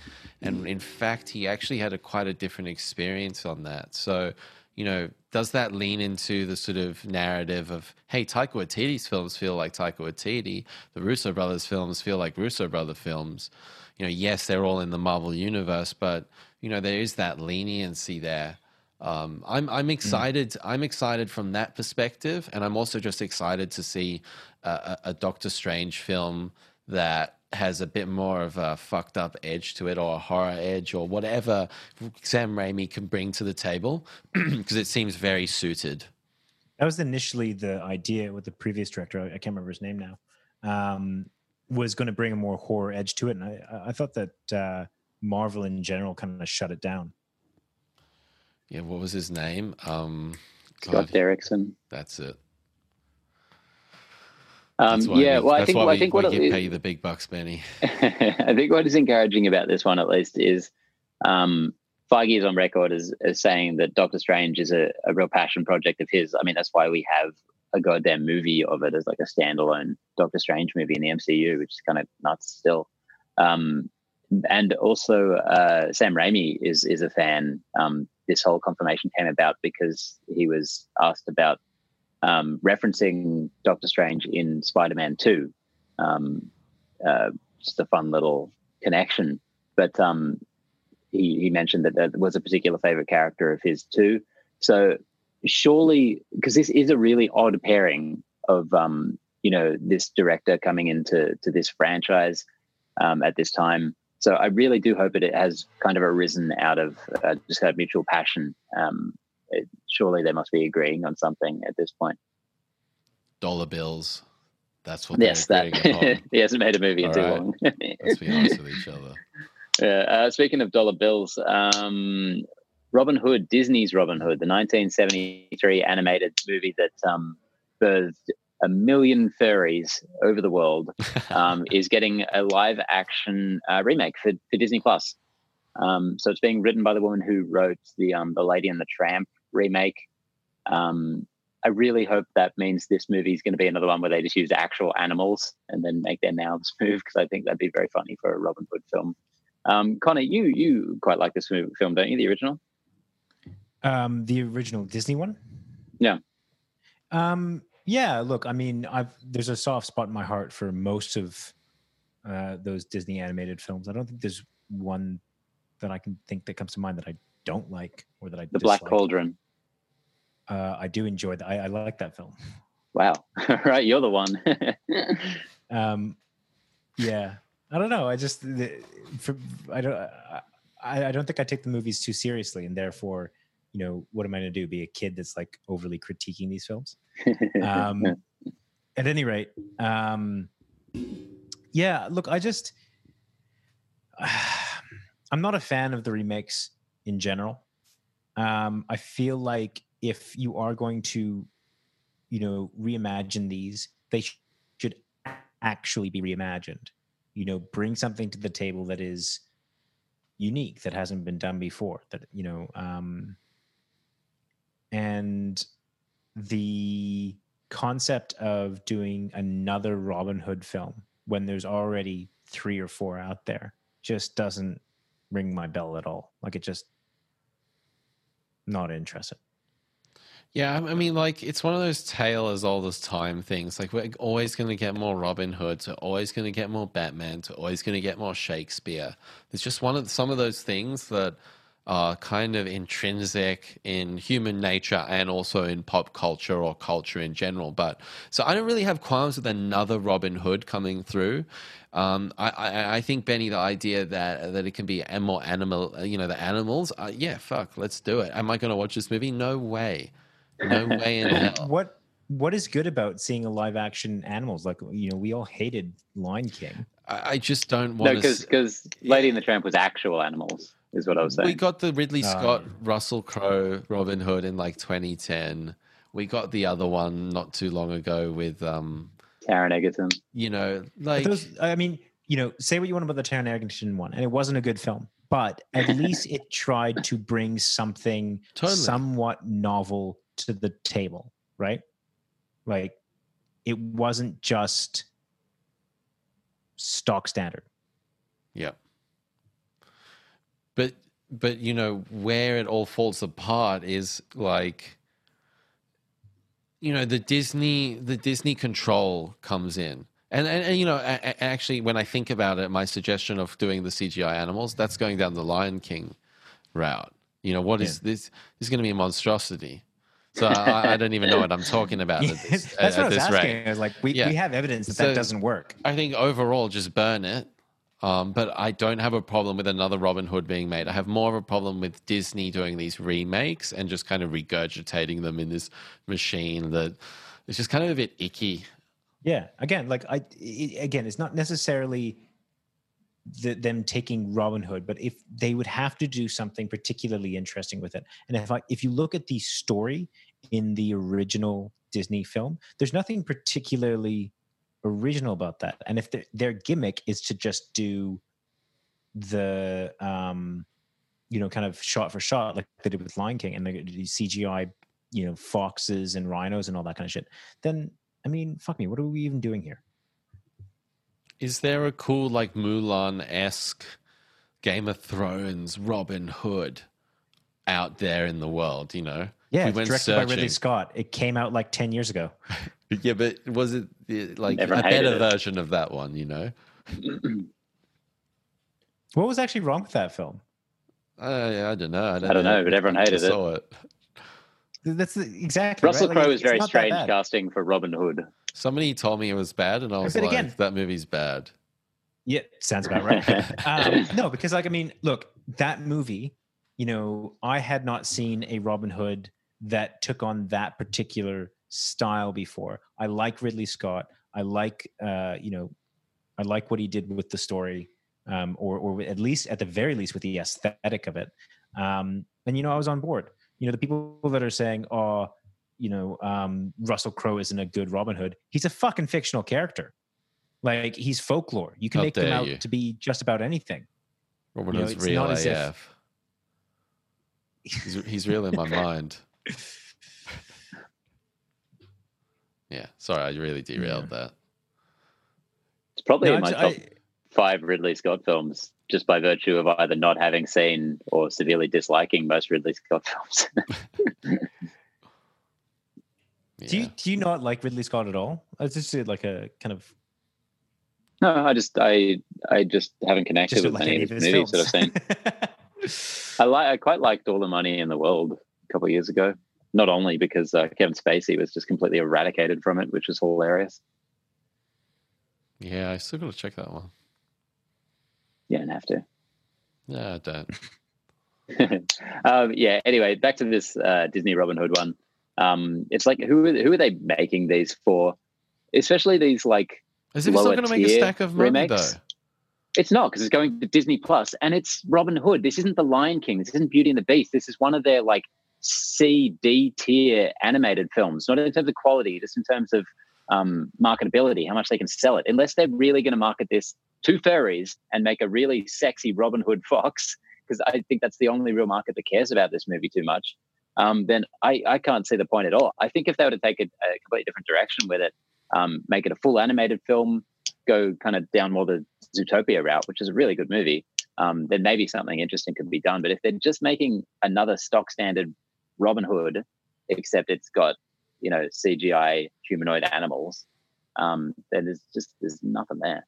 and in fact he actually had a quite a different experience on that. So you know, does that lean into the sort of narrative of hey, Taika Waititi's films feel like Taika Waititi, the Russo brothers films feel like Russo brother films. You know, yes, they're all in the Marvel universe, but you know there is that leniency there um, I'm I'm mm. excited. Mm. I'm excited from that perspective, and I'm also just excited to see a, a, Doctor Strange film that has a bit more of a fucked up edge to it, or a horror edge, or whatever Sam Raimi can bring to the table, [CLEARS THROAT] because it seems very suited. That was initially the idea with the previous director. I can't remember his name now. Um, was going to bring a more horror edge to it, and I, I thought that uh, Marvel in general kind of shut it down yeah, what was his name? Um, Scott Derrickson. That's it. Um, yeah, we, well, I think, well, I think what we pay you the big bucks, Benny. [LAUGHS] I think what is encouraging about this one, at least, is um, Feige is on record as, as saying that Doctor Strange is a, a real passion project of his. I mean, that's why we have a goddamn movie of it as like a standalone Doctor Strange movie in the MCU, which is kind of nuts still. Um, and also, uh, Sam Raimi is is a fan. Um, this whole confirmation came about because he was asked about um, referencing Doctor Strange in Spider Man 2. Um, uh, just a fun little connection. But um, he, he mentioned that that was a particular favorite character of his too. So surely, because this is a really odd pairing of, um, you know, this director coming into to this franchise um, at this time so I really do hope that it has kind of arisen out of uh, just a mutual passion. Um, it, surely they must be agreeing on something at this point. Dollar bills. That's what. Yes, that [LAUGHS] he hasn't made a movie All in too right. long. Let's be honest with each other. [LAUGHS] Yeah. Uh, speaking of dollar bills, um, Robin Hood, Disney's Robin Hood, the 1973 animated movie that um, birthed a million furries over the world, [LAUGHS] um, is getting a live action uh, remake for, for Disney Plus. Um, so it's being written by the woman who wrote the um, the Lady and the Tramp remake. Um, I really hope that means this movie is going to be another one where they just use actual animals and then make their mouths [LAUGHS] move because I think that'd be very funny for a Robin Hood film. Um, Connor, you you quite like this movie, film, don't you? The original. Um, the original Disney one. Yeah. Um, yeah, look, I mean, I've there's a soft spot in my heart for most of uh, those Disney animated films. I don't think there's one that I can think that comes to mind that I don't like or that I the dislike. Black Cauldron. Uh, I do enjoy that. I, I like that film. Wow, [LAUGHS] right, you're the one. [LAUGHS] um, yeah, I don't know. I just the, for, I don't I, I don't think I take the movies too seriously, and therefore you know, what am I going to do? Be a kid that's like overly critiquing these films? Um, [LAUGHS] at any rate, um, yeah. Look, I just [SIGHS] I'm not a fan of the remakes in general. Um, I feel like if you are going to, you know, reimagine these, they sh- should actually be reimagined. You know, bring something to the table that is unique that hasn't been done before. That you know, um, and the concept of doing another Robin Hood film when there's already three or four out there just doesn't ring my bell at all. Like it just not interested. Yeah, I mean, like it's one of those tale as old time things. Like we're always going to get more Robin Hood, we're always going to get more Batman, we're always going to get more Shakespeare. It's just one of some of those things that are kind of intrinsic in human nature and also in pop culture or culture in general. But so I don't really have qualms with another Robin Hood coming through. Um, I, I, I, think Benny, the idea that that it can be more animal, you know, the animals. Uh, yeah, fuck, let's do it. Am I going to watch this movie? No way, no [LAUGHS] way in hell. What What is good about seeing a live action animals? Like you know, we all hated Lion King. I, I just don't want. No, because because Lady and the Tramp was actual animals is what I was saying. We got the Ridley. Scott, Russell Crowe, Robin Hood in like 2010. We got the other one not too long ago with um Taron Egerton. You know, like those, I mean, you know, say what you want about the Taron Egerton one, and it wasn't a good film, but at [LAUGHS] least it tried to bring something totally. somewhat novel to the table, right? Like it wasn't just stock standard. Yeah but but you know where it all falls apart is like you know the disney the disney control comes in and, and, and you know actually when i think about it my suggestion of doing the cgi animals that's going down the lion king route you know what is yeah. this this is going to be a monstrosity so I, I, don't even know what I'm talking about. At [LAUGHS] this, That's at, what I was asking. Rate. I was like, we, yeah. we have evidence that so that doesn't work. I think overall, just burn it um, but I don't have a problem with another Robin Hood being made. I have more of a problem with Disney doing these remakes and just kind of regurgitating them in this machine that it's just kind of a bit icky. Yeah, again, like I it, again, it's not necessarily the, them taking Robin Hood, but if they would have to do something particularly interesting with it, and if I, if you look at the story in the original Disney film, there's nothing particularly original about that. And if their gimmick is to just do the um you know kind of shot for shot like they did with Lion King and the CGI you know foxes and rhinos and all that kind of shit, then I mean fuck me, what are we even doing here? Is there a cool like Mulan esque Game of Thrones Robin Hood out there in the world? You know, yeah, we it's directed searching. by Ridley Scott. It came out like ten years ago. [LAUGHS] yeah, but was it like Everyone a better it. version of that one? You know. [CLEARS THROAT] what was actually wrong with that film? Uh, I don't know. I don't, I don't know, know, but everyone hated saw it. it. That's exactly Russell right? Crowe like, is very strange casting for Robin Hood. Somebody told me it was bad, and I was but like, again, "That movie's bad." Yeah, sounds about right. [LAUGHS] um, no, because like I mean, look, that movie. You know, I had not seen a Robin Hood that took on that particular style before. I like Ridley Scott. I like uh, you know, I like what he did with the story, um, or or at least at the very least with the aesthetic of it. Um, and you know, I was on board. You know, the people that are saying, "Oh, you know, um, Russell Crowe isn't a good Robin Hood," he's a fucking fictional character. Like he's folklore. You can How make him out you. to be just about anything. Robin Hood's know, real AF. If... he's, he's real in my mind. [LAUGHS] Yeah, sorry, I really derailed yeah. that. It's probably no, in my top I, five Ridley Scott films, just by virtue of either not having seen or severely disliking most Ridley Scott [LAUGHS] films. yeah. [LAUGHS] Do you do you not like Ridley Scott at all? It's just like a kind of. No, I just I I just haven't connected just with like any of his movies films. that I've seen. [LAUGHS] I like I quite liked All the Money in the World a couple years ago not only because uh, Kevin Spacey was just completely eradicated from it, which was hilarious. Yeah, I still got to check that one. You don't have to. Yeah, I don't. [LAUGHS] [LAUGHS] um, yeah. Anyway, back to this uh, Disney Robin Hood one. Um, it's like who who are they making these for? Especially these like as if it's not going to make a stack of money remakes. though. It's not because it's going to Disney Plus, and it's Robin Hood. This isn't the Lion King. This isn't Beauty and the Beast. This is one of their like C, D tier animated films, not in terms of quality, just in terms of um, marketability, how much they can sell it. Unless they're really going to market this to furries and make a really sexy Robin Hood fox, because I think that's the only real market that cares about this movie too much, um, then I, I can't see the point at all. I think if they were to take a, a completely different direction with it, um, make it a full animated film, go kind of down more the Zootopia route, which is a really good movie, um, then maybe something interesting could be done. But if they're just making another stock standard Robin Hood, except it's got you know CGI humanoid animals, um, then there's just there's nothing there.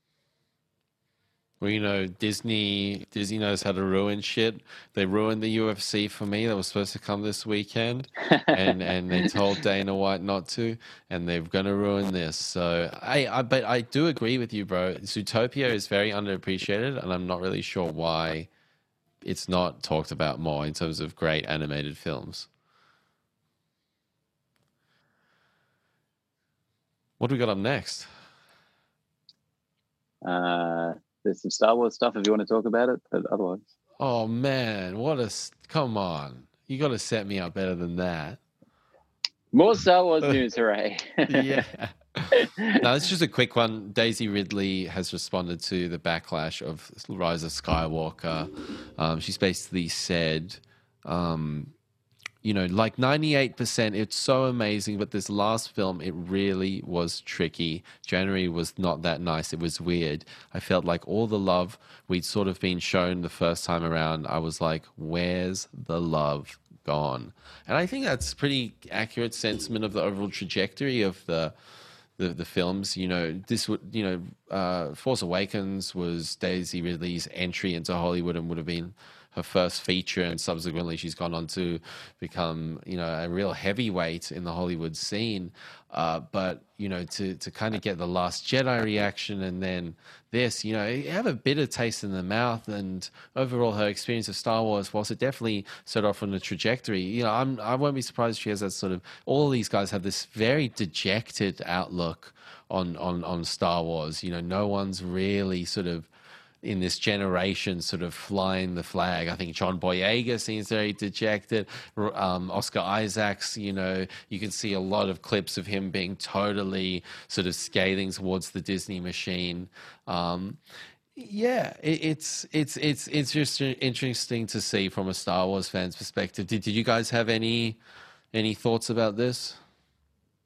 Well, you know, Disney Disney knows how to ruin shit. They ruined the UFC for me. That was supposed to come this weekend, and [LAUGHS] and they told Dana White not to, and they're gonna ruin this. So I, I but I do agree with you, bro. Zootopia is very underappreciated, and I'm not really sure why it's not talked about more in terms of great animated films. What do we got up next? Uh, there's some Star Wars stuff if you want to talk about it, but otherwise. Oh man, what a come on! You got to set me up better than that. More Star Wars [LAUGHS] news, hooray! yeah. [LAUGHS] no, it's just a quick one. Daisy Ridley has responded to the backlash of Rise of Skywalker. Um, she's basically said, um, you know, like 98%, it's so amazing, but this last film, it really was tricky. January was not that nice. It was weird. I felt like all the love we'd sort of been shown the first time around, I was like, where's the love gone? And I think that's pretty accurate sentiment of the overall trajectory of the. The, the films, you know, this would, you know, uh, Force Awakens was Daisy Ridley's entry into Hollywood and would have been her first feature, and subsequently she's gone on to become, you know, a real heavyweight in the Hollywood scene. Uh, but you know, to to kind of get the Last Jedi reaction, and then this, you know, you have a bitter taste in the mouth. And overall, her experience of Star Wars, whilst it definitely set off on a trajectory, you know, I'm I won't be surprised if she has that sort of. All these guys have this very dejected outlook on on on Star Wars. You know, no one's really sort of in this generation sort of flying the flag. I think John Boyega seems very dejected. Um, Oscar Isaacs, you know, you can see a lot of clips of him being totally sort of scathing towards the Disney machine. Um, yeah, it, it's it's it's it's just interesting to see from a Star Wars fan's perspective. Did did you guys have any any thoughts about this?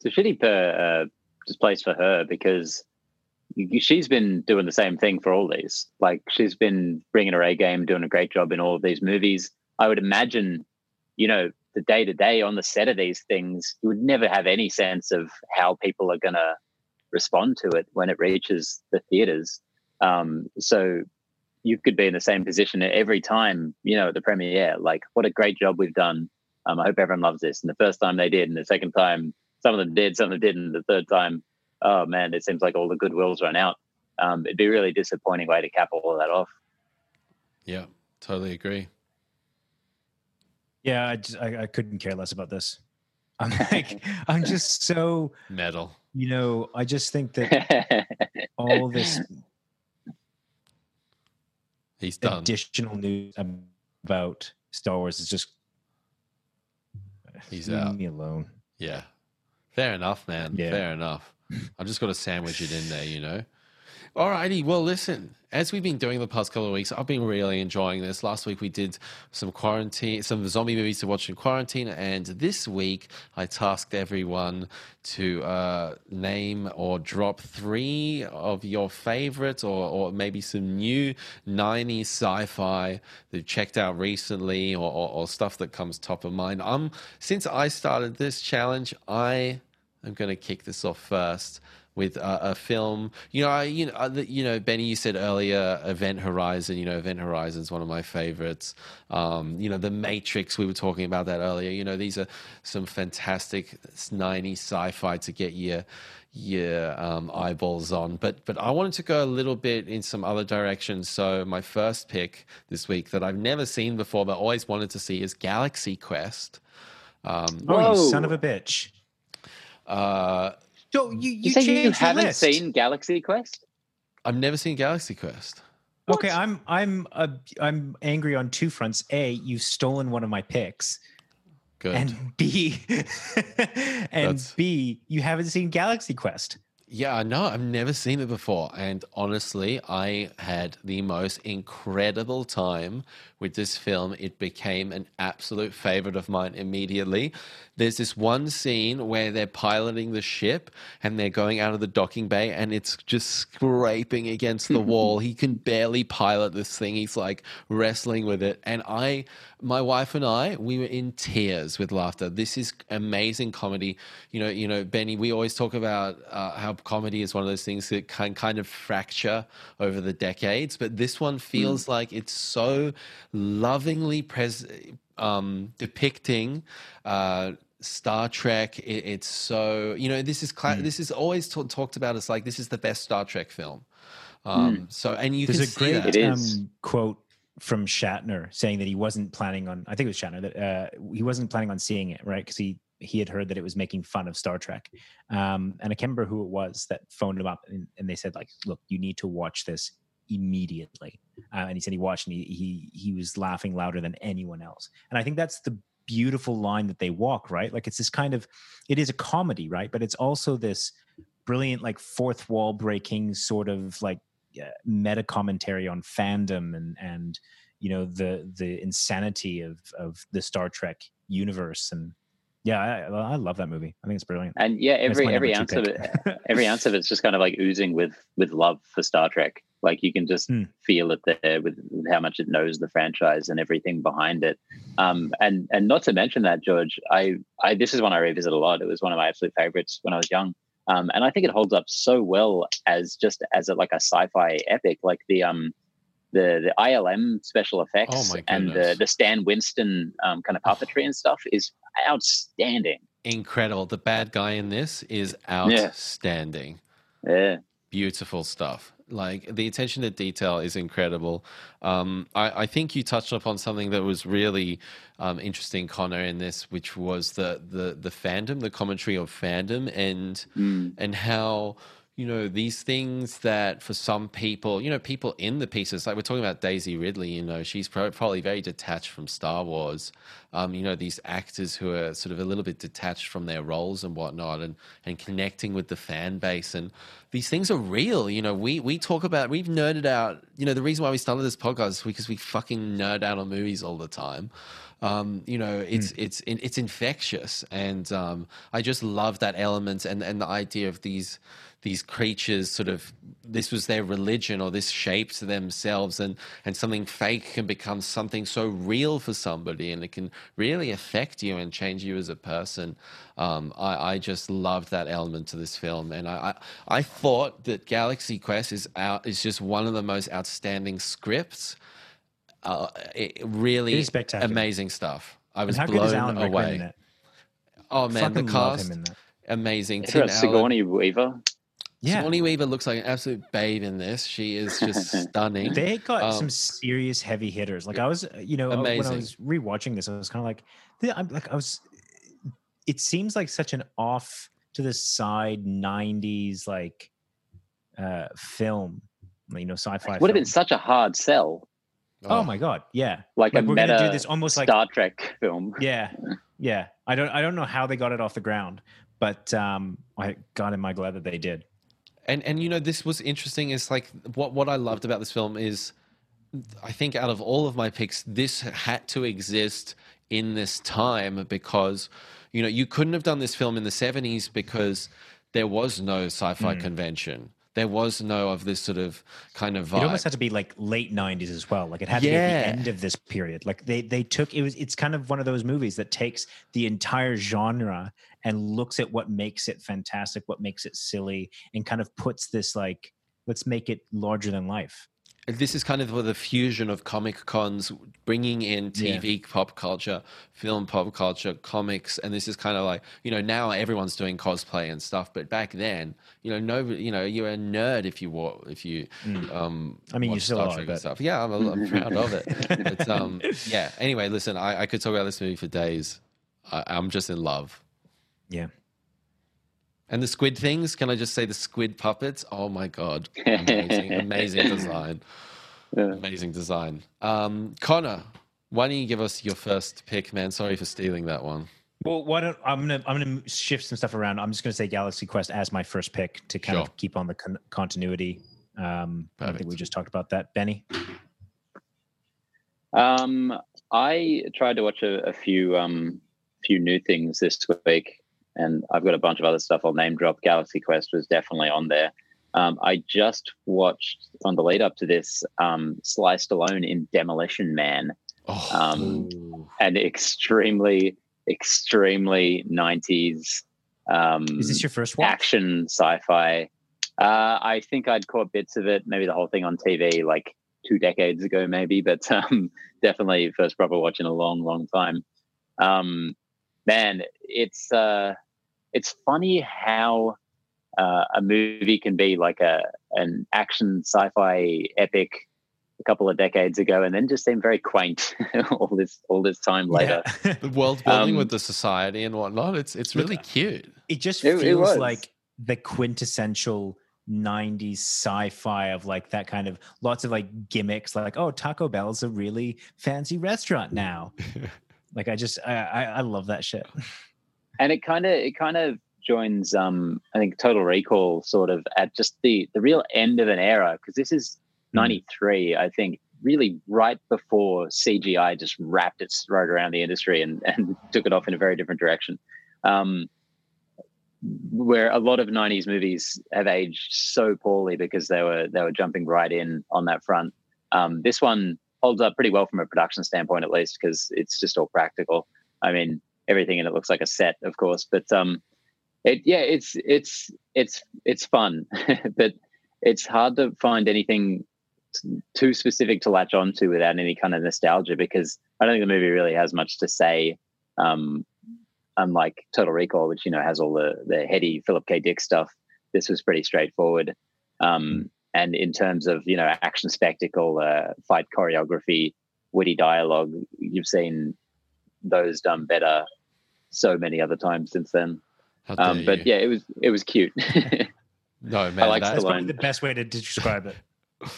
It's a shitty per, uh, just place for her because she's been doing the same thing for all these. Like she's been bringing her A game, doing a great job in all of these movies. I would imagine, you know, the day to day on the set of these things, you would never have any sense of how people are going to respond to it when it reaches the theaters. Um, so you could be in the same position every time, you know, at the premiere. Like, what a great job we've done. Um, I hope everyone loves this. And the first time they did, and the second time, some of them did, some of them didn't. The third time, oh man, it seems like all the goodwill's run out. Um, it'd be a really disappointing way to cap all of that off. Yeah, totally agree. Yeah, I, just, I, I couldn't care less about this. I'm [LAUGHS] like, I'm just so metal. You know, I just think that [LAUGHS] all this he's done additional news about Star Wars is just he's leave out. me alone. Yeah, fair enough, man. Yeah. Fair enough. I'm just going to sandwich it in there, you know. Alrighty, well, listen. As we've been doing the past couple of weeks, I've been really enjoying this. Last week we did some quarantine, some zombie movies to watch in quarantine, and this week I tasked everyone to uh, name or drop three of your favorites, or, or maybe some new '90s sci-fi that checked out recently, or, or, or stuff that comes top of mind. Um, since I started this challenge, I am going to kick this off first with a, a film. You know, I, you know, uh, you know, Benny, you said earlier, Event Horizon. You know, Event Horizon is one of my favorites. Um, you know, The Matrix. We were talking about that earlier. You know, these are some fantastic '90s sci-fi to get your your um, eyeballs on. But but I wanted to go a little bit in some other directions. So my first pick this week that I've never seen before, but always wanted to see is Galaxy Quest. Um, Oh, you son of a bitch! Uh, So you you, You, say you haven't list. seen Galaxy Quest? I've never seen Galaxy Quest. Okay, I'm I'm uh, I'm angry on two fronts. A, you've stolen one of my picks, Good. and B, [LAUGHS] and That's- B, you haven't seen Galaxy Quest. Yeah, no, I've never seen it before. And honestly, I had the most incredible time with this film. It became an absolute favorite of mine immediately. There's this one scene where they're piloting the ship and they're going out of the docking bay and it's just scraping against the [LAUGHS] wall. He can barely pilot this thing. He's like wrestling with it. And I, my wife and I, we were in tears with laughter. This is amazing comedy. You know, you know, Benny, we always talk about uh, how comedy is one of those things that can kind of fracture over the decades, but this one feels mm. like it's so lovingly pres- um, depicting uh, Star Trek. It, it's so you know this is cla- mm. this is always t- talked about as like this is the best Star Trek film. Um, mm. So and you There's can a great um, quote from Shatner saying that he wasn't planning on. I think it was Shatner that uh, he wasn't planning on seeing it right because he he had heard that it was making fun of Star Trek. Um, and I can't remember who it was that phoned him up and, and, they said like, look, you need to watch this immediately. Uh, and he said he watched and he, he he was laughing louder than anyone else. And I think that's the beautiful line that they walk, right? Like it's this kind of, it is a comedy, right? But it's also this brilliant, like fourth wall breaking sort of like meta commentary on fandom and, and, you know, the, the insanity of, of the Star Trek universe. And yeah, I, I love that movie. I think it's brilliant. And yeah, every, every ounce of it, [LAUGHS] every ounce of it's just kind of like oozing with, with love for Star Trek. Like you can just mm. feel it there with, with, how much it knows the franchise and everything behind it. Um, and and not to mention that George, I I this is one I revisit a lot. It was one of my absolute favorites when I was young. Um, and I think it holds up so well as just as a, like a sci-fi epic, like the um the the ILM special effects oh and the the Stan Winston um, kind of puppetry and stuff is outstanding. Incredible. The bad guy in this is outstanding. Yeah. yeah. Beautiful stuff. Like the attention to detail is incredible. Um, I, I, think you touched upon something that was really um, interesting, Connor, in this, which was the the the fandom, the commentary of fandom, and mm. and how you know, these things that for some people, you know, people in the pieces, like we're talking about Daisy Ridley, you know, she's probably very detached from Star Wars. Um, you know, these actors who are sort of a little bit detached from their roles and whatnot and, and connecting with the fan base. And these things are real. You know, we, we talk about, we've nerded out, you know, the reason why we started this podcast is because we fucking nerd out on movies all the time. Um, you know, it's mm. it's it's infectious, and um, I just love that element and and the idea of these these creatures sort of this was their religion or this shapes themselves and and something fake can become something so real for somebody and it can really affect you and change you as a person. Um, I, I, just loved that element to this film. And I, I, I thought that Galaxy Quest is out is just one of the most outstanding scripts. Uh, it, really amazing stuff. I was blown away. oh man the cast amazing. Tim Sigourney Weaver yeah. Sigourney Weaver looks like an absolute babe in this. She is just [LAUGHS] stunning. They got um, some serious heavy hitters. Like I was, you know, amazing. when I was rewatching this, I was kind of like, I'm like, I was. It seems like such an off to the side '90s like uh film, you know, sci-fi. Would have been such a hard sell. Oh, oh my god, yeah, like, like a we're meta gonna do this almost Star like Star Trek film. [LAUGHS] Yeah, yeah. I don't, I don't know how they got it off the ground, but um, I God, am I glad that they did and and you know this was interesting is like what what I loved about this film is I think out of all of my picks this had to exist in this time because you know you couldn't have done this film in the 70s because there was no sci-fi mm. convention there was no of this sort of kind of vibe. It almost had to be like late '90s as well. Like it had to yeah. be at the end of this period. Like they they took it was it's kind of one of those movies that takes the entire genre and looks at what makes it fantastic, what makes it silly, and kind of puts this like let's make it larger than life this is kind of the fusion of comic cons bringing in tv yeah. pop culture film pop culture comics and this is kind of like you know now everyone's doing cosplay and stuff but back then you know no you know you're a nerd if you were if you mm. um i mean you still Star are, stuff. Yeah I'm, I'm proud of it. But um [LAUGHS] yeah anyway listen I, I could talk about this movie for days. I, i'm just in love. Yeah and the squid things, can I just say the squid puppets? Oh my god, amazing, [LAUGHS] amazing design, yeah. amazing design. Um, Connor, why don't you give us your first pick, man? Sorry for stealing that one. Well, why don't I'm gonna I'm gonna shift some stuff around. I'm just gonna say Galaxy Quest as my first pick to kind Sure. of keep on the con- continuity. Um, I think we just talked about that, Benny. Um, I tried to watch a, a few um few new things this week, and I've got a bunch of other stuff I'll name drop. Galaxy Quest was definitely on there. Um, I just watched on the lead up to this um, Sly Stallone in Demolition Man, Oh, um, an extremely extremely 90s um, Is this your first watch? action sci-fi. Uh, I think I'd caught bits of it, maybe the whole thing on TV like two decades ago, maybe, but [LAUGHS] um, definitely first proper watch in a long, long time. Um, man, it's uh, it's funny how uh, a movie can be like a an action sci-fi epic a couple of decades ago, and then just seem very quaint [LAUGHS] all this all this time later. Yeah. [LAUGHS] the world building Um, with the society and whatnot. It's it's really cute. it just It- it feels was. like the quintessential 90s sci-fi of like that kind of lots of like gimmicks like oh taco bell's a really fancy restaurant now [LAUGHS] like i just i i, I love that shit and it kind of it kind of joins um i think total recall sort of at just the the real end of an era because this is Hmm. 93 i think really right before cgi just wrapped its throat around the industry and [LAUGHS] and took it off in a very different direction. Um where a lot of 90s movies have aged so poorly because they were they were jumping right in on that front. Um this one holds up pretty well from a production standpoint at least because it's just all practical. I mean everything and it looks like a set, of course. But um, it yeah, it's it's it's it's fun, [LAUGHS] but it's hard to find anything too specific to latch onto without any kind of nostalgia because I don't think the movie really has much to say. Um, unlike Total Recall, which you know has all the the heady Philip K. Dick stuff, this was pretty straightforward. Um, and in terms of you know action spectacle, uh, fight choreography, witty dialogue, you've seen those done better so many other times since then. Um, but you. yeah, it was it was cute. [LAUGHS] no man. like that- that's probably the best way to describe it [LAUGHS]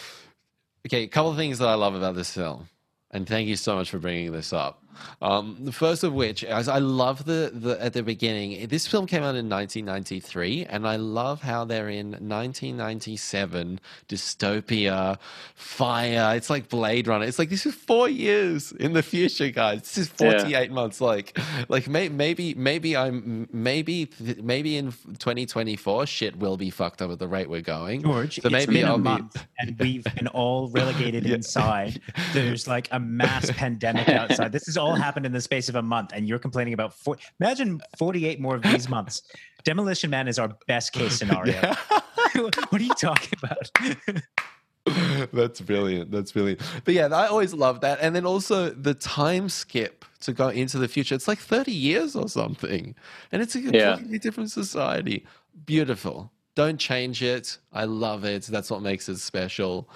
Okay, a couple of things that I love about this film, and thank you so much for bringing this up. Um, the first of which is I love the, the at the beginning. This film came out in 1993, and I love how they're in 1997 dystopia, fire. It's like Blade Runner. It's like this is four years in the future, guys. This is 48 months. Like, like may, maybe maybe I'm maybe maybe in 2024 shit will be fucked up at the rate we're going. george So it's maybe been I'll a be- month and we've been all [LAUGHS] relegated Yeah. inside there's like a mass [LAUGHS] pandemic outside this has all happened in the space of a month and you're complaining about four imagine 48 more of these months [LAUGHS] demolition man is our best case scenario Yeah. [LAUGHS] what are you talking about [LAUGHS] That's brilliant. That's brilliant. But yeah, I always love that. And then also the time skip to go into the future. It's like 30 years or something. And it's a Yeah. completely different society. Beautiful. Don't change it. I love it. That's what makes it special.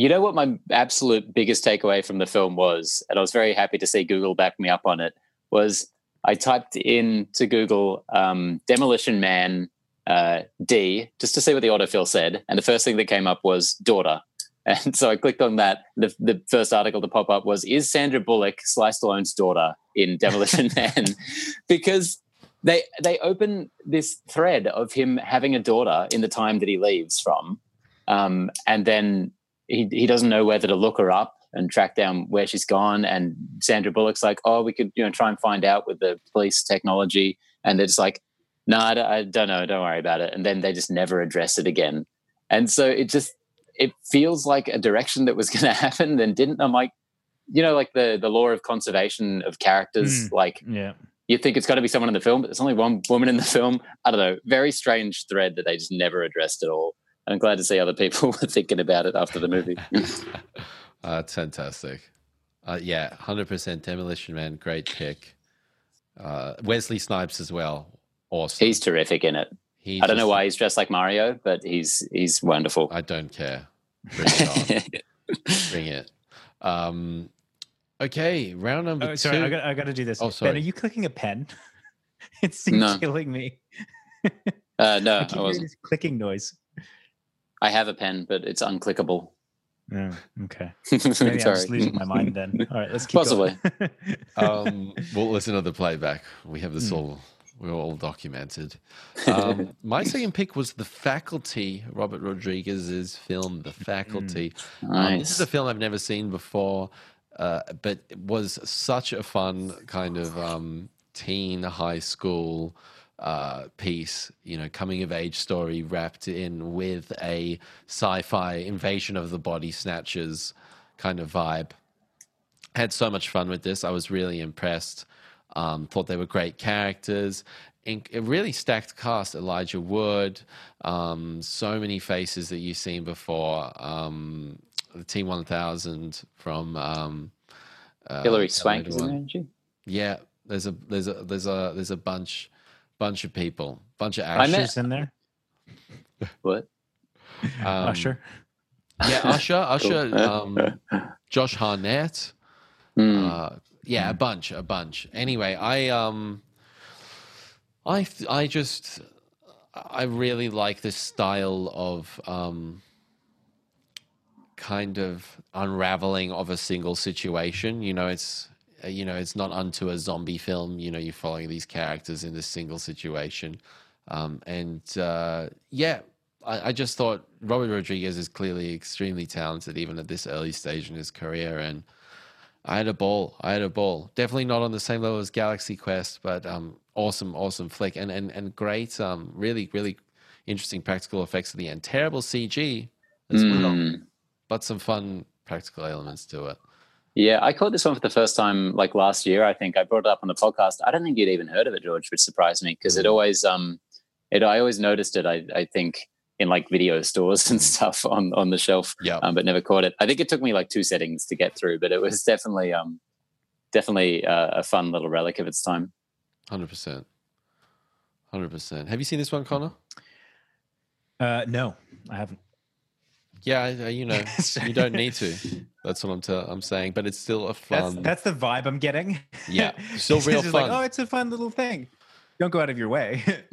You know what my absolute biggest takeaway from the film was, and I was very happy to see Google back me up on it, was I typed in to Google um, Demolition Man uh, D just to see what the autofill said, and the first thing that came up was daughter. [LAUGHS] And so I clicked on that. The, the first article to pop up was Is Sandra Bullock Sly Stallone's daughter in Demolition [LAUGHS] Man? because they they open this thread of him having a daughter in the time that he leaves from. Um, and then he, he doesn't know whether to look her up and track down where she's gone. And Sandra Bullock's like, oh, we could you know try and find out with the police technology. And they're just like, no, I don't, I don't know, don't worry about it. And then they just never address it again. And so it just it feels like a direction that was [LAUGHS] going to happen, then didn't. I'm like, you know, like the the law of conservation of characters. Mm. Like yeah you think it's got to be someone in the film, but there's only one woman in the film. I don't know. Very strange thread that they just never addressed at all. I'm glad to see other people [LAUGHS] were thinking about it after the movie. [LAUGHS] uh, that's fantastic. Uh, yeah, 100% Demolition Man. Great pick. Uh, Wesley Snipes as well. Awesome. he's terrific in it. He I don't know why he's dressed like Mario, but he's he's wonderful. I don't care. Bring it on. [LAUGHS] Bring it. Um, okay, round number oh, sorry two. I got, I got to do this Oh, ben are you clicking a pen it's No. killing me uh, no, I I keep hearing wasn't. this clicking noise I have a pen, but it's unclickable. Yeah, okay. [LAUGHS] Maybe I'm just losing my mind then. [LAUGHS] All right, let's keep Possibly. going. [LAUGHS] um, we'll listen to the playback. We have this Hmm. all we're all documented. Um, my second pick was The Faculty, Robert Rodriguez's film, The Faculty. Um, this is a film I've never seen before, uh, but it was such a fun kind of um, teen high school uh, piece, you know, coming of age story wrapped in with a sci fi invasion of the body snatchers kind of vibe had so much fun with this. I was really impressed. Um, thought they were great characters. Really stacked cast. Elijah Wood, um, so many faces that you've seen before. Um, the Team One Thousand from um, uh, Hilary Swank, isn't One. there? isn't she? Yeah, there's a there's a there's a there's a bunch bunch of people, bunch of I actors. met- in there. What? Um, Usher. yeah, [LAUGHS] Usher, Usher, um, Josh Hartnett. Hmm. Uh, yeah, a bunch, a bunch. Anyway, I um, I I just I really like this style of um, kind of unraveling of a single situation. You know, it's you know it's not unto a zombie film. You know, you're following these characters in this single situation, um, and uh, yeah. I, I just thought Robert Rodriguez is clearly extremely talented, even at this early stage in his career, and I had a ball. I had a ball. Definitely not on the same level as Galaxy Quest, but um, awesome, awesome flick, and and and great. Um, really, really interesting practical effects at the end. Terrible CG as well, Hmm. but some fun practical elements to it. Yeah, I caught this one for the first time like last year. I think I brought it up on the podcast. I don't think you'd even heard of it, George, which surprised me because it Mm. always um it I always noticed it. I I think in like video stores [LAUGHS] and stuff on on the shelf, Yeah, um, but never caught it. I think it took me like two settings to get through, but it was definitely um definitely uh, a fun little relic of its time. hundred percent, hundred percent. Have you seen this one, Connor? Uh, no, I haven't. Yeah, you know, you don't need to. That's what I'm t- I'm saying, but it's still a That's fun. that's the vibe I'm getting. Yeah, still [LAUGHS] It's real just like, fun. oh, it's a fun little thing. Don't go out of your way. [LAUGHS] [LAUGHS]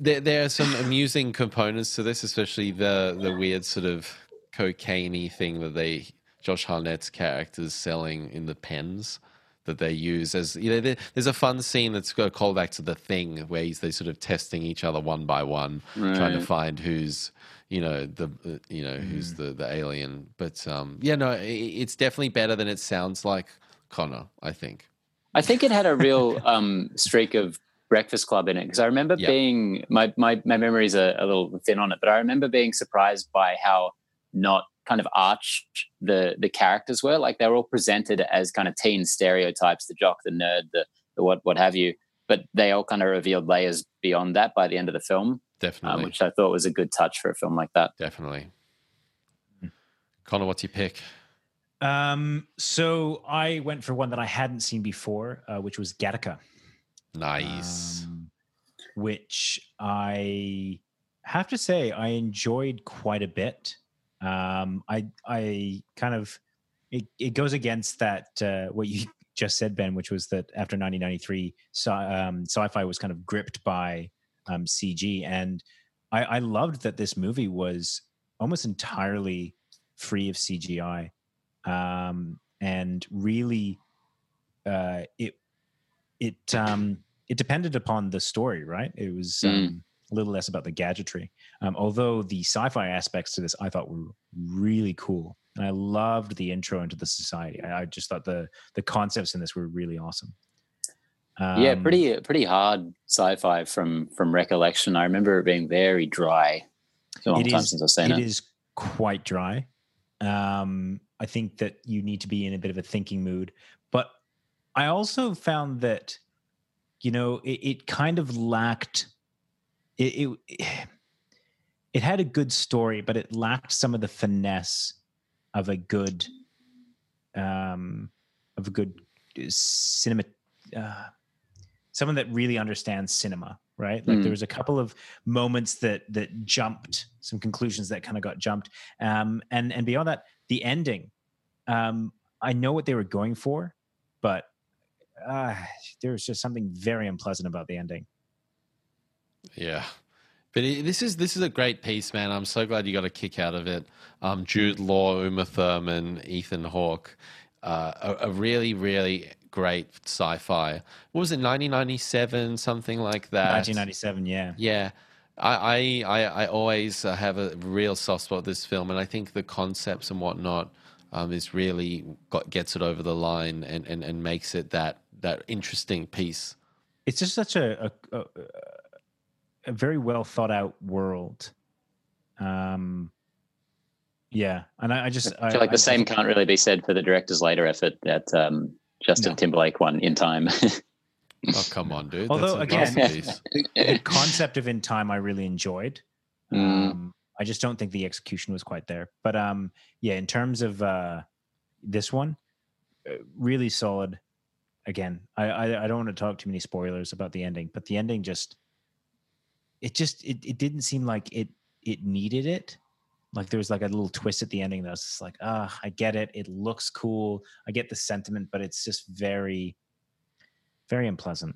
There, there are some amusing components to this, especially the the weird sort of cocaine thing that they Josh Hartnett's characters selling in the pens that they use as you know. There, there's a fun scene that's got a callback to the thing where he's they sort of testing each other one by one, trying to find who's you know the uh, you know who's the the alien. But um, yeah, no, i it's definitely better than it sounds like. Connor, I think. I think it had a real [LAUGHS] um, streak of Breakfast Club in it because I remember Yeah. being my my my memories are a little thin on it, but I remember being surprised by how not kind of arch the the characters were. Like they were all presented as kind of teen stereotypes: the jock, the nerd, the the what what have you. But they all kind of revealed layers beyond that by the end of the film, um, Definitely, which I thought was a good touch for a film like that. definitely. Connor, what's your pick? um, so I went for one that I hadn't seen before, uh, which was Gattaca. Nice. um, which I have to say I enjoyed quite a bit. Um, I I kind of it, it goes against that uh, what you [LAUGHS] just said, Ben, which was that after 1993, sci- um, sci-fi was kind of gripped by um, CG, and I, I loved that this movie was almost entirely free of CGI, um, and really, uh, it it um, it depended upon the story, right? It was um, Mm. a little less about the gadgetry. Um, although the sci-fi aspects to this, I thought were really cool, and I loved the intro into the society. I, I just thought the the concepts in this were really awesome. Yeah, Um, pretty pretty hard sci-fi from from recollection. I remember it being very dry. It's a long It time is- since I've seen It it. is quite dry. Um, I think that you need to be in a bit of a thinking mood, but I also found that you know it, it kind of lacked it, it. It had a good story, but it lacked some of the finesse of a good, um, of a good cinema. Uh, someone that really understands cinema, right? Like Mm. there was a couple of moments that that jumped some conclusions that kind of got jumped um and and beyond that the ending um i know what they were going for but uh there was just something very unpleasant about the ending Yeah. But it, this is this is a great piece, man. I'm so glad you got a kick out of it. Um, Jude Law, Uma Thurman, Ethan Hawke, uh, a, a really really great sci-fi. What was it, 1997, something like that? 1997, yeah. Yeah. I, I, I always uh, have a real soft spot for this film, and I think the concepts and whatnot um, is really got, gets it over the line and, and, and makes it that that interesting piece. It's just such a a, a, a very well thought out world. Um, yeah, and I, I just I feel like I, the same can't really be said for the director's later effort that um, Justin No. Timberlake one in time. [LAUGHS] Oh come on, dude! Although, That's a again- [LAUGHS] [LAUGHS] the concept of in time I really enjoyed. Mm. Um, I just don't think the execution was quite there. But um, yeah, in terms of uh, this one, uh, really solid. Again, I, I I don't want to talk too many spoilers about the ending, but the ending just it just it, it didn't seem like it it needed it. Like there was like a little twist at the ending that was just like, ah, I get it. It looks cool. I get the sentiment, but it's just very, very unpleasant.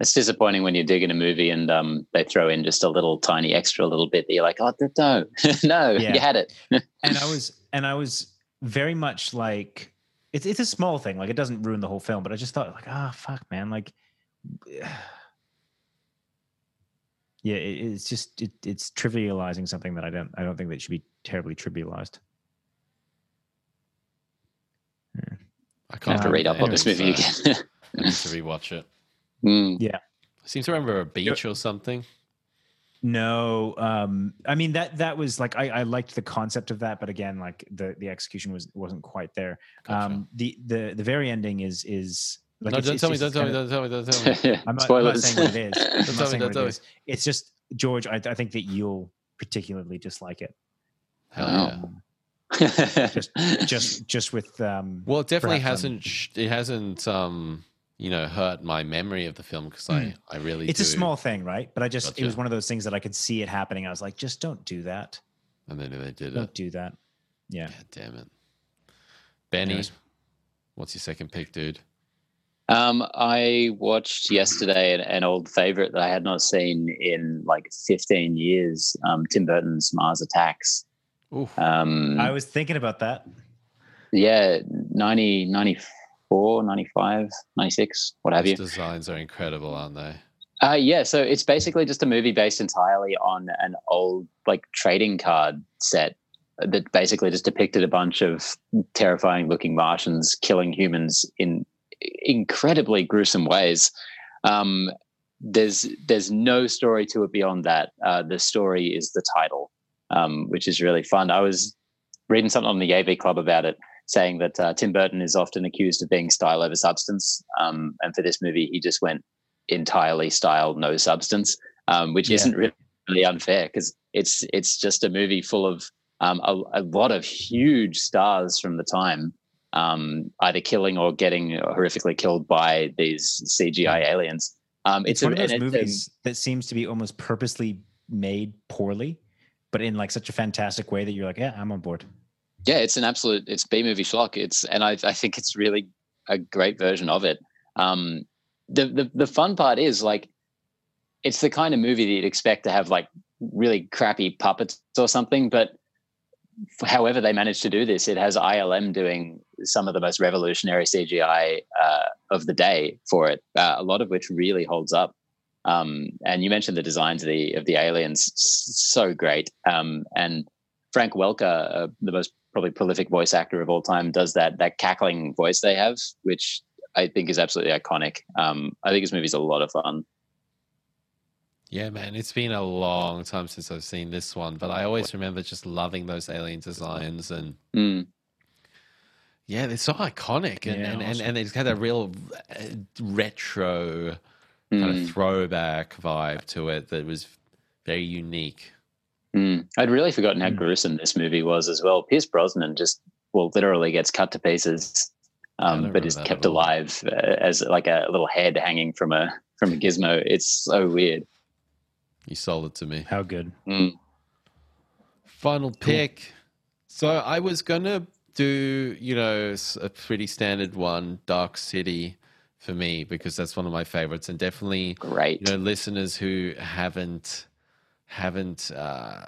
it's disappointing when you dig in a movie and um, they throw in just a little tiny extra little bit that you're like, oh no, [LAUGHS] no, Yeah. you had it. [LAUGHS] and I was and I was very much like it's it's a small thing, like it doesn't ruin the whole film, but I just thought like, ah, fuck, man, like, [SIGHS] yeah, it, it's just it, it's trivializing something that I don't I don't think that should be terribly trivialized. I I can't have to read up on this movie again. [LAUGHS] I need to rewatch it. Mm. I seem to remember a beach or something. No, um, I mean that that was like I, I liked the concept of that, but again, like the the execution was wasn't quite there. Gotcha. Um, the the the very ending is is like no, it's- don't it's tell me, don't tell me, kinda- don't tell me, don't tell me. [LAUGHS] I'm not, I'm not Spoilers. saying what it is. I'm Don't [LAUGHS] tell me, saying don't what tell it me. It's just George. I, I think that you'll particularly dislike it. Hell Wow. yeah. Um, [LAUGHS] just just just with um. Well, it definitely perhaps hasn't. sh- It hasn't. Um, you know, hurt my memory of the film because I, I really. Hmm. it's a small thing, right? But I just it was one of those things that I could see it happening. I was like, just don't do that. And then they did it. Don't it. do that. Yeah. God damn it, Benny. Anyways. What's your second pick, dude? Um, I watched yesterday an, an old favorite that I had not seen in like 15 years. Um, Tim Burton's Mars Attacks. Oof. Um, I was thinking about that. yeah, 90, 94, 95, 96, what have Those you. designs are incredible, aren't they? Uh, yeah, so it's basically just a movie based entirely on an old like trading card set that basically just depicted a bunch of terrifying looking Martians killing humans in incredibly gruesome ways. Um, there's there's no story to it beyond that. Uh, the story is the title, um, which is really fun. I was reading something on the AV Club about it, saying that uh, Tim Burton is often accused of being style over substance, um, and for this movie, he just went entirely style, no substance, um, which Yeah. isn't really, unfair because it's it's just a movie full of um, a, a lot of huge stars from the time, um, either killing or getting horrifically killed by these CGI aliens. Um, It's, a- one of those it's a- movies that seems to be almost purposely made poorly, but in like such a fantastic way that you're like, yeah, I'm on board. yeah, it's an absolute it's B movie schlock. It's and I I think it's really a great version of it. Um, the the the fun part is like it's the kind of movie that you'd expect to have like really crappy puppets or something, but however they managed to do this, it has ILM doing some of the most revolutionary CGI uh, of the day for it. Uh, a lot of which really holds up. Um, and you mentioned the designs of the of the aliens, so great. Um, and Frank Welker, uh, the most probably prolific voice actor of all time, does that that cackling voice they have, which I think is absolutely iconic. Um, I think this movie's a lot of fun. Yeah, man, it's been a long time since I've seen this one, but I always remember just loving those alien designs and Mm. yeah, they're so iconic and Yeah, and, and, awesome. and it's got a real uh, retro kind Mm. of throwback vibe to it that was very unique. Mm. I'd really forgotten how Mm. gruesome this movie was as well. Pierce Brosnan just well literally gets cut to pieces, um, but is kept alive uh, as like a little head hanging from a from a gizmo. It's so weird. You sold it to me. How good. Mm. Final pick. So I was gonna do, you know, a pretty standard one, Dark City, for me because that's one of my favorites, and definitely Great. you know listeners who haven't haven't uh,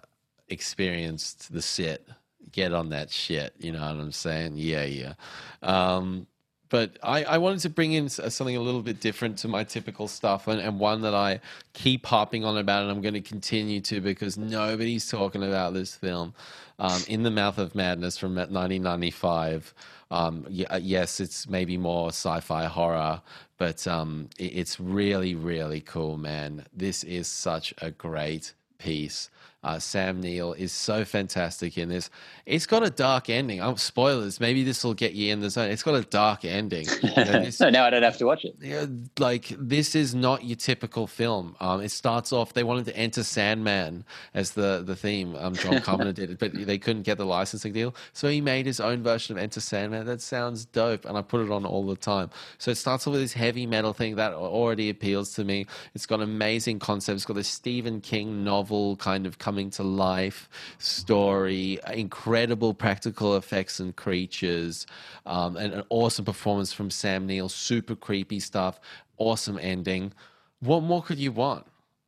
experienced the sit get on that shit. You know what I'm saying? Yeah, yeah. Um, but I, I wanted to bring in something a little bit different to my typical stuff and, and one that I keep harping on about and I'm going to continue to because nobody's talking about this film. Um, in the Mouth of Madness from 1995. Um, uh, yes, it's maybe more sci-fi horror, but um, it- it's really, really cool, man. This is such a great piece. Uh, Sam Neill is so fantastic in this. It's got a dark ending. Oh, spoilers. Maybe this will get you in the zone. It's got a dark ending. You know, [LAUGHS] this- so now I don't have to watch it. yeah, like this is not your typical film. Um, it starts off. They wanted to enter Sandman as the the theme. Um, John [LAUGHS] Carpenter did it, but they couldn't get the licensing deal, so he made his own version of Enter Sandman. That sounds dope, and I put it on all the time. So it starts off with this heavy metal thing that already appeals to me. It's got amazing concepts. It's got this Stephen King novel kind of coming to life story, incredible practical effects and creatures, um, and an awesome performance from Sam Neill. Super creepy stuff. Awesome ending. What more could you want?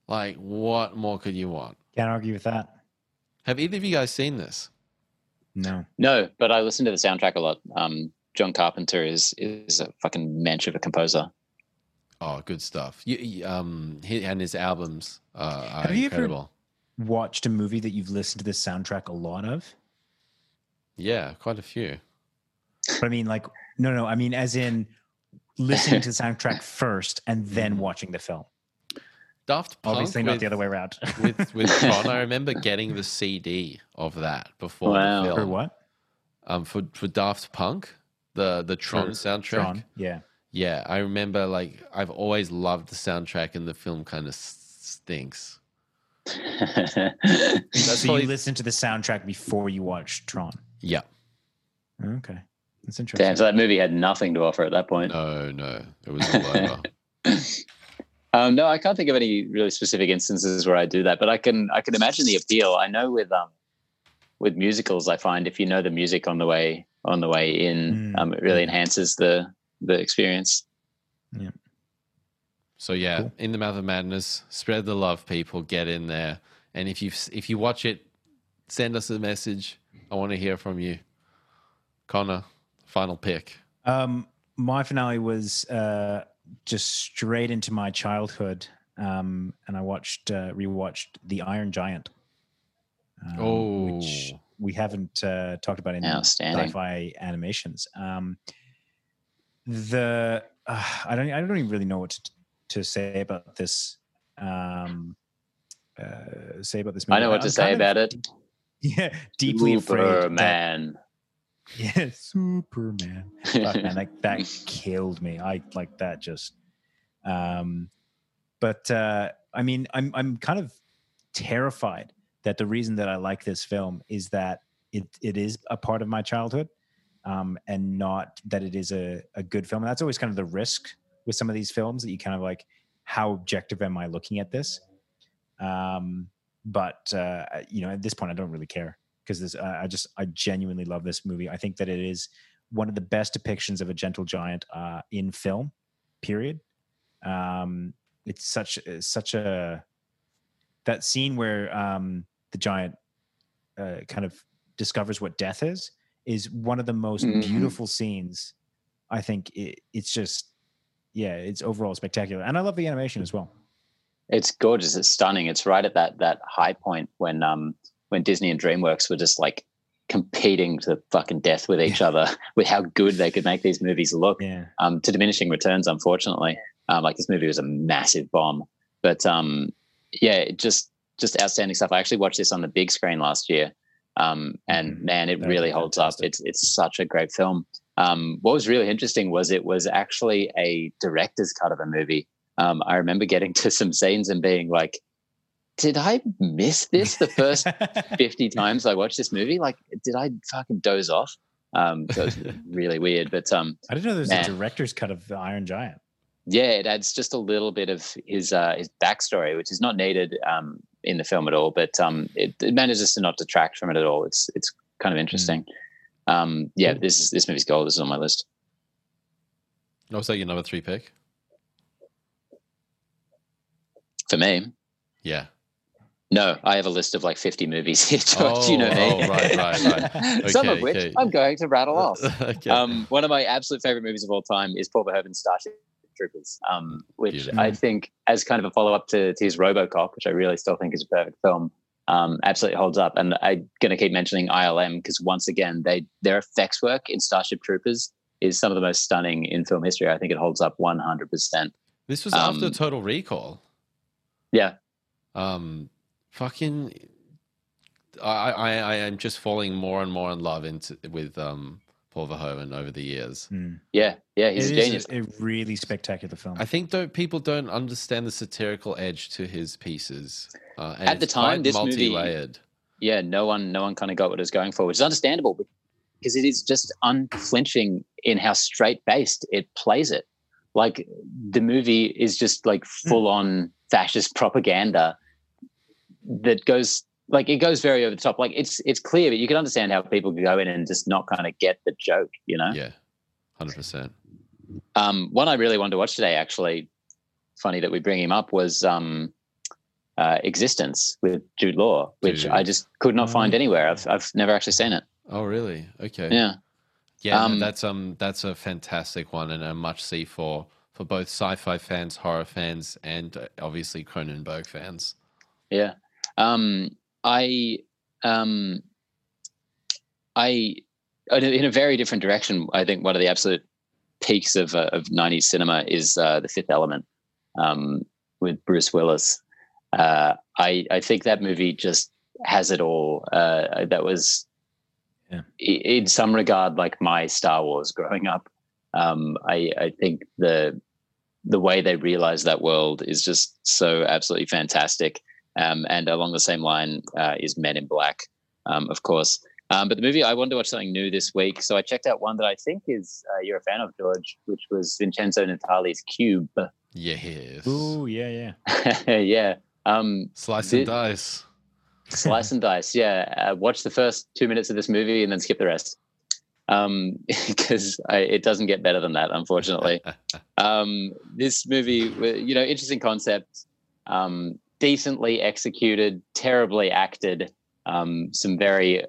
Like, what more could you want? Can't argue with that. Have either of you guys seen this? No. No, but I listen to the soundtrack a lot. Um, John Carpenter is is a fucking mensch of a composer. Oh, good stuff. You, you- um, he, and his albums uh, are Have you ever- incredible. Watched a movie that you've listened to the soundtrack a lot of? Yeah, quite a few. But I mean, like, no, no. I mean, as in listening to the [LAUGHS] soundtrack first and then Mhm. watching the film. Daft Punk. Obviously, not with- the other way around. [LAUGHS] with with Tron, I [LAUGHS] remember getting the CD of that before Wow. the For what? Um, for for Daft Punk, the the Tron soundtrack. Tron. Yeah. Yeah, I remember. Like, I've always loved the soundtrack, and the film kind of stinks. That's [LAUGHS] so probably- you listened to the soundtrack before you watched Tron. Yeah, Okay. That's interesting. Damn, so that movie had nothing to offer at that point. no, no, it was all over. [LAUGHS] [LAUGHS] Um, no, I can't think of any really specific instances where I do that, but I can I can imagine the appeal. I know with um with musicals, I find if you know the music on the way on the way in, Mm. um, it really enhances the the experience. So yeah, Cool. in the mouth of madness, spread the love, people. Get in there, and if you if you watch it, send us a message. I want to hear from you, Connor. Final pick. Um, my finale was uh, just straight into my childhood, um, and I watched uh, rewatched The Iron Giant, um, which Oh. we haven't uh, talked about in Outstanding. sci-fi animations. Um, the uh, I don't I don't even really know what to, to say about this. Um, uh, say about this. movie. I know what to I'm say of- about it. [LAUGHS] Yeah, deeply afraid. that- Superman. [LAUGHS] Yeah, Superman. Fuck, man, that, that [LAUGHS] killed me. I like that just. Um, but uh, I mean, I'm I'm kind of terrified that the reason that I like this film is that it it is a part of my childhood, um, and not that it is a a good film. And that's always kind of the risk with some of these films that you kind of like, how objective am I looking at this? Um, but uh, you know, at this point, I don't really care because this uh, I just I genuinely love this movie. I think that it is one of the best depictions of a gentle giant uh, in film. Period. Um, it's such such a that scene where um, the giant uh, kind of discovers what death is is one of the most Mhm. beautiful scenes. I think it, it's just yeah, it's overall spectacular, and I love the animation as well. It's gorgeous. It's stunning. It's right at that that high point when um when Disney and DreamWorks were just like competing to fucking death with each other [LAUGHS] with how good they could make these movies look. Yeah, Um, to diminishing returns, unfortunately. Um, like this movie was a massive bomb, but um, yeah, it just just outstanding stuff. I actually watched this on the big screen last year, um, and Mhm. man, it really holds up. It's it's such a great film. Um, what was really interesting was it was actually a director's cut of a movie. Um, I remember getting to some scenes and being like, "Did I miss this the first [LAUGHS] 50 times I watched this movie? Like, did I fucking doze off?" Um, so it's [LAUGHS] really weird, but um, I didn't know there's Man. a director's cut of the Iron Giant. yeah, it adds just a little bit of his uh, his backstory, which is not needed um, in the film at all, but um, it, it manages to not detract from it at all. It's it's kind of interesting. Um, yeah, this is this movie's gold. This is on my list. Oh, was that your number three pick? For me, Yeah. no, I have a list of like 50 movies here, [LAUGHS] George. Oh, you know me. oh, right, right, right. [LAUGHS] Some Okay, of which okay. I'm going to rattle off. [LAUGHS] okay. Um, one of my absolute favorite movies of all time is Paul Verhoeven's Starship Troopers, um, which Beautiful. I think, as kind of a follow up to, to his RoboCop, which I really still think is a perfect film, um, absolutely holds up. And I'm going to keep mentioning ILM because once again, they their effects work in Starship Troopers is some of the most stunning in film history. I think it holds up 100. percent this was after um, Total Recall. Yeah, Um, fucking. I, I I am just falling more and more in love into with um Paul Verhoeven over the years. Mm. yeah, yeah. He's It a genius. a, a really spectacular film. I think don't people don't understand the satirical edge to his pieces. Uh, and At the time, this movie- multi-layered. yeah, no one, no one kind of got what it was going for, which is understandable because it is just unflinching in how straight based it plays it. Like the movie is just like full on fascist propaganda that goes like it goes very over the top. Like it's it's clear, but you can understand how people could go in and just not kind of get the joke, you know. Yeah, hundred percent. Um, one I really wanted to watch today, actually, funny that we bring him up, was um, uh, eXistenZ with Jude Law, which Dude. I just could not Oh, find anywhere. I've I've never actually seen it. Oh, really? Okay. Yeah. Yeah, Um, that's um that's a fantastic one and a much see for for both sci-fi fans, horror fans, and uh, obviously Cronenberg fans. Yeah. Um, I, um, I, in a- very different direction, I think one of the absolute peaks of, uh, of 90s cinema is uh, The Fifth Element um, with Bruce Willis. Uh, I, I think that movie just has it all. Uh, that was, Yeah. in some regard, like my Star Wars growing up. Um, I, I think the the way they realize that world is just so absolutely fantastic. Um, and along the same line uh, is Men in Black, um, of course. Um, but the movie, I wanted to watch something new this week. So I checked out one that I think is uh, you're a fan of, George, which was Vincenzo Natali's Cube. Yes. Ooh, yeah, yeah. [LAUGHS] yeah. Um, Slice and Did- dice. slice and dice. Yeah. Uh, watch the first two minutes of this movie and then skip the rest. Um, [LAUGHS] because it doesn't get better than that, unfortunately. [LAUGHS] um, this movie, you know, interesting concept, um, decently executed, terribly acted, um, some very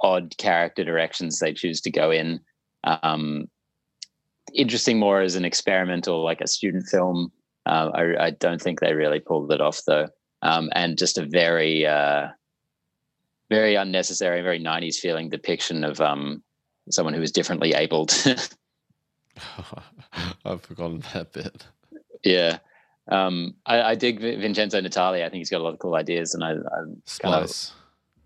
odd character directions they choose to go in. Um, interesting more as an experimental, like a student film. Uh, I, I don't think they really pulled it off though. Um, and just a very, uh, very unnecessary, very 90s feeling depiction of um, someone who is differently abled. [LAUGHS] [LAUGHS] I've forgotten that bit. Yeah. Um, I, I dig Vincenzo Natali. I think he's got a lot of cool ideas, and I, I kind of Splice.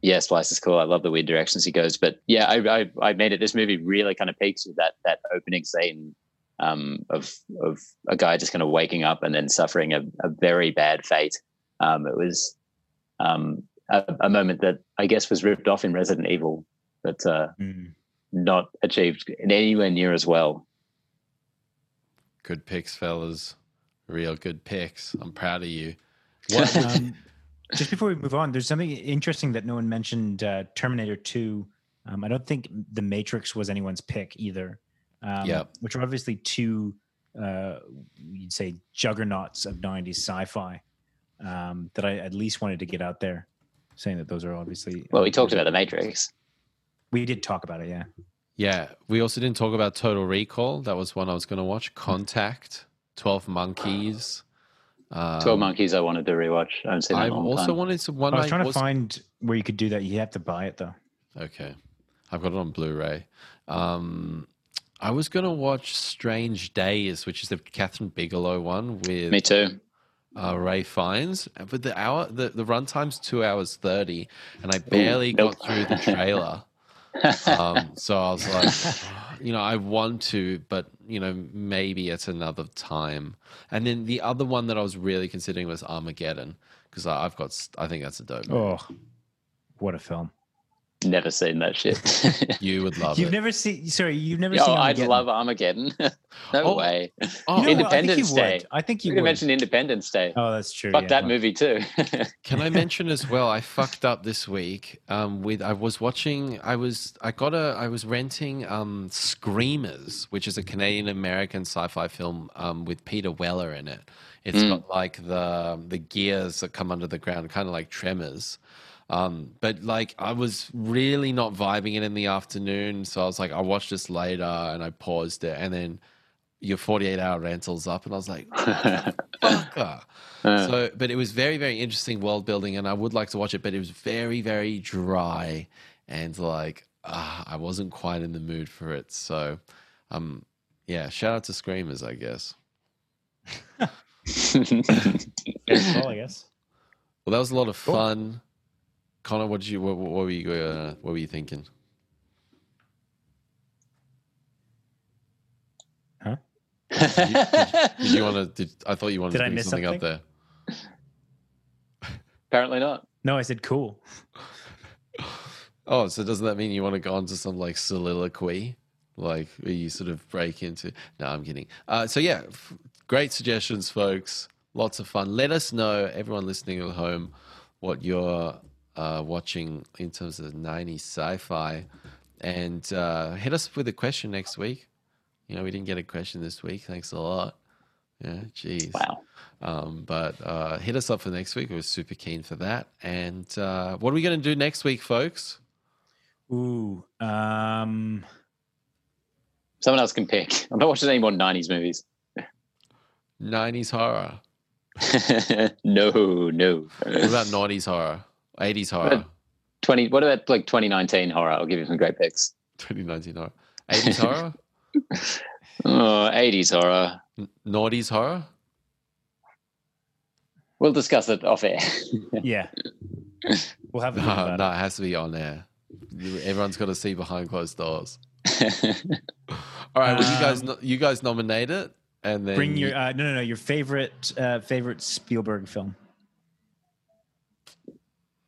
yeah, Splice is cool. I love the weird directions he goes. But yeah, I I, I made it. This movie really kind of peaks with that that opening scene um, of of a guy just kind of waking up and then suffering a, a very bad fate. Um, it was um, a, a moment that I guess was ripped off in Resident Evil, but uh, Mm. not achieved anywhere near as well. Good picks, fellas. Real good picks. I'm proud of you. [LAUGHS] What? um, just before we move on, there's something interesting that no one mentioned. Uh, Terminator Two. Um, I don't think The Matrix was anyone's pick either. Um, Yep. Which are obviously two, uh, you'd say, juggernauts of '90s sci-fi um, that I at least wanted to get out there, saying that those are obviously. Well, we talked about the Matrix. We did talk about it, yeah. Yeah, we also didn't talk about Total Recall. That was one I was going to watch. Contact, Twelve Monkeys. Um, Twelve Monkeys. I wanted to rewatch. I haven't seen that I in a long also time. wanted to one. I was I trying was- to find where you could do that. You have to buy it though. Okay, I've got it on Blu-ray. Um, I was going to watch Strange Days, which is the Kathryn Bigelow one with Me too. uh, Ralph Fiennes, but the hour the the runtime's two hours thirty, and I barely nope. got through the trailer. [LAUGHS] um, so I was like, [LAUGHS] you know, I want to, but you know, maybe at another time. And then the other one that I was really considering was Armageddon because I've got, I think that's a dope. movie. Oh, what a film! Never seen that shit. [LAUGHS] You would love You've it. never seen. Sorry, you've never oh, seen. I'd Armageddon? love Armageddon. [LAUGHS] no Oh, way. oh, You know what? Independence I Day. Would. I think you You would. can mention Independence Day. oh, that's true. Fuck yeah. that movie too. [LAUGHS] Can I mention as well? I fucked up this week. Um, with I was watching. I was I got a. I was renting um, Screamers, which is a Canadian American sci-fi film um, with Peter Weller in it. It's Mm. got like the the gears that come under the ground, kind of like Tremors. Um, but like I was really not vibing it in the afternoon, so I was like, I'll watch this later, and I paused it, and then your 48 hour rental's up, and I was like, [LAUGHS] fucker. Uh, So, but it was very, very interesting world building, and I would like to watch it, but it was very, very dry, and like uh, I wasn't quite in the mood for it. So, um, yeah, shout out to Screamers, I guess. [LAUGHS] Fair call, I guess. Well, that was a lot of Cool. fun. Connor, what did you? What, what were you? Uh, what were you thinking? Huh? did you want to? Did, I thought you wanted Did to I bring miss something, up there. Apparently not. No, I said cool. Oh, so doesn't that mean you want to go on to some like soliloquy? Like where you sort of break into No, I'm kidding. Uh, so yeah, f- great suggestions, folks. Lots of fun. Let us know, everyone listening at home, what you're uh, watching in terms of 90s sci-fi. And uh, hit us with a question next week. You know, we didn't get a question this week. Thanks a lot. Yeah, jeez. Wow. Um, but uh, hit us up for next week. We're super keen for that. And uh, what are we going to do next week, folks? Ooh. Um. Someone else can pick. [LAUGHS] I'm not watching any more 90s movies. 90s horror. [LAUGHS] no, no. What about 90s horror? 80s horror? 20 what about like 2019 horror? I'll give you some great picks. 2019 horror. 80s horror? [LAUGHS] Oh, 80s horror. N- Noughties horror? We'll discuss it off air. [LAUGHS] Yeah. We'll have a think No, no, it. it has to be on air. Everyone's got to see behind closed doors. [LAUGHS] All right, well, you guys, Um, no- you guys nominate it, and then Bring your uh, no, no, no. Your favorite uh, favorite Spielberg film.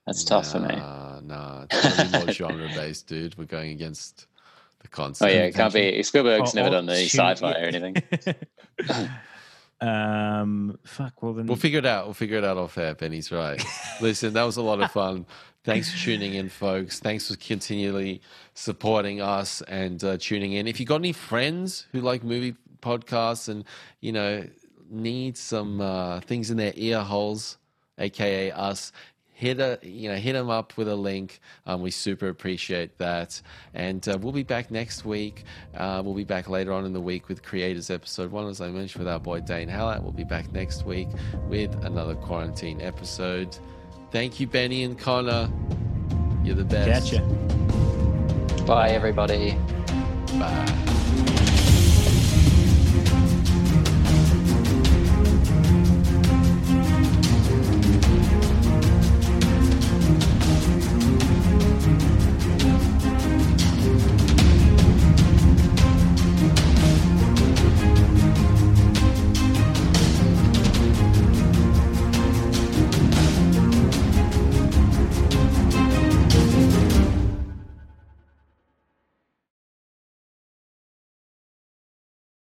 That's tough for me. Nah, nah, it's gotta be more [LAUGHS] genre based, dude. We're going against the concept. Oh yeah, it can't be. Spielberg's Oh, never oh, done the shoot, sci-fi yeah. or anything. [LAUGHS] um. Fuck. Well then. We'll figure it out. We'll figure it out off air. Benny's right. [LAUGHS] Listen, that was a lot of fun. Thanks for tuning in, folks. Thanks for continually supporting us and uh, tuning in. If you got any friends who like movie podcasts and you know need some uh, things in their ear holes, aka us, hit a you know hit them up with a link. Um, we super appreciate that, and uh, we'll be back next week. Uh, we'll be back later on in the week with Creators episode one, as I mentioned, with our boy Dane Hallett. We'll be back next week with another quarantine episode. Thank you, Benny and Connor. You're the best. Catch ya. Bye, everybody. Bye.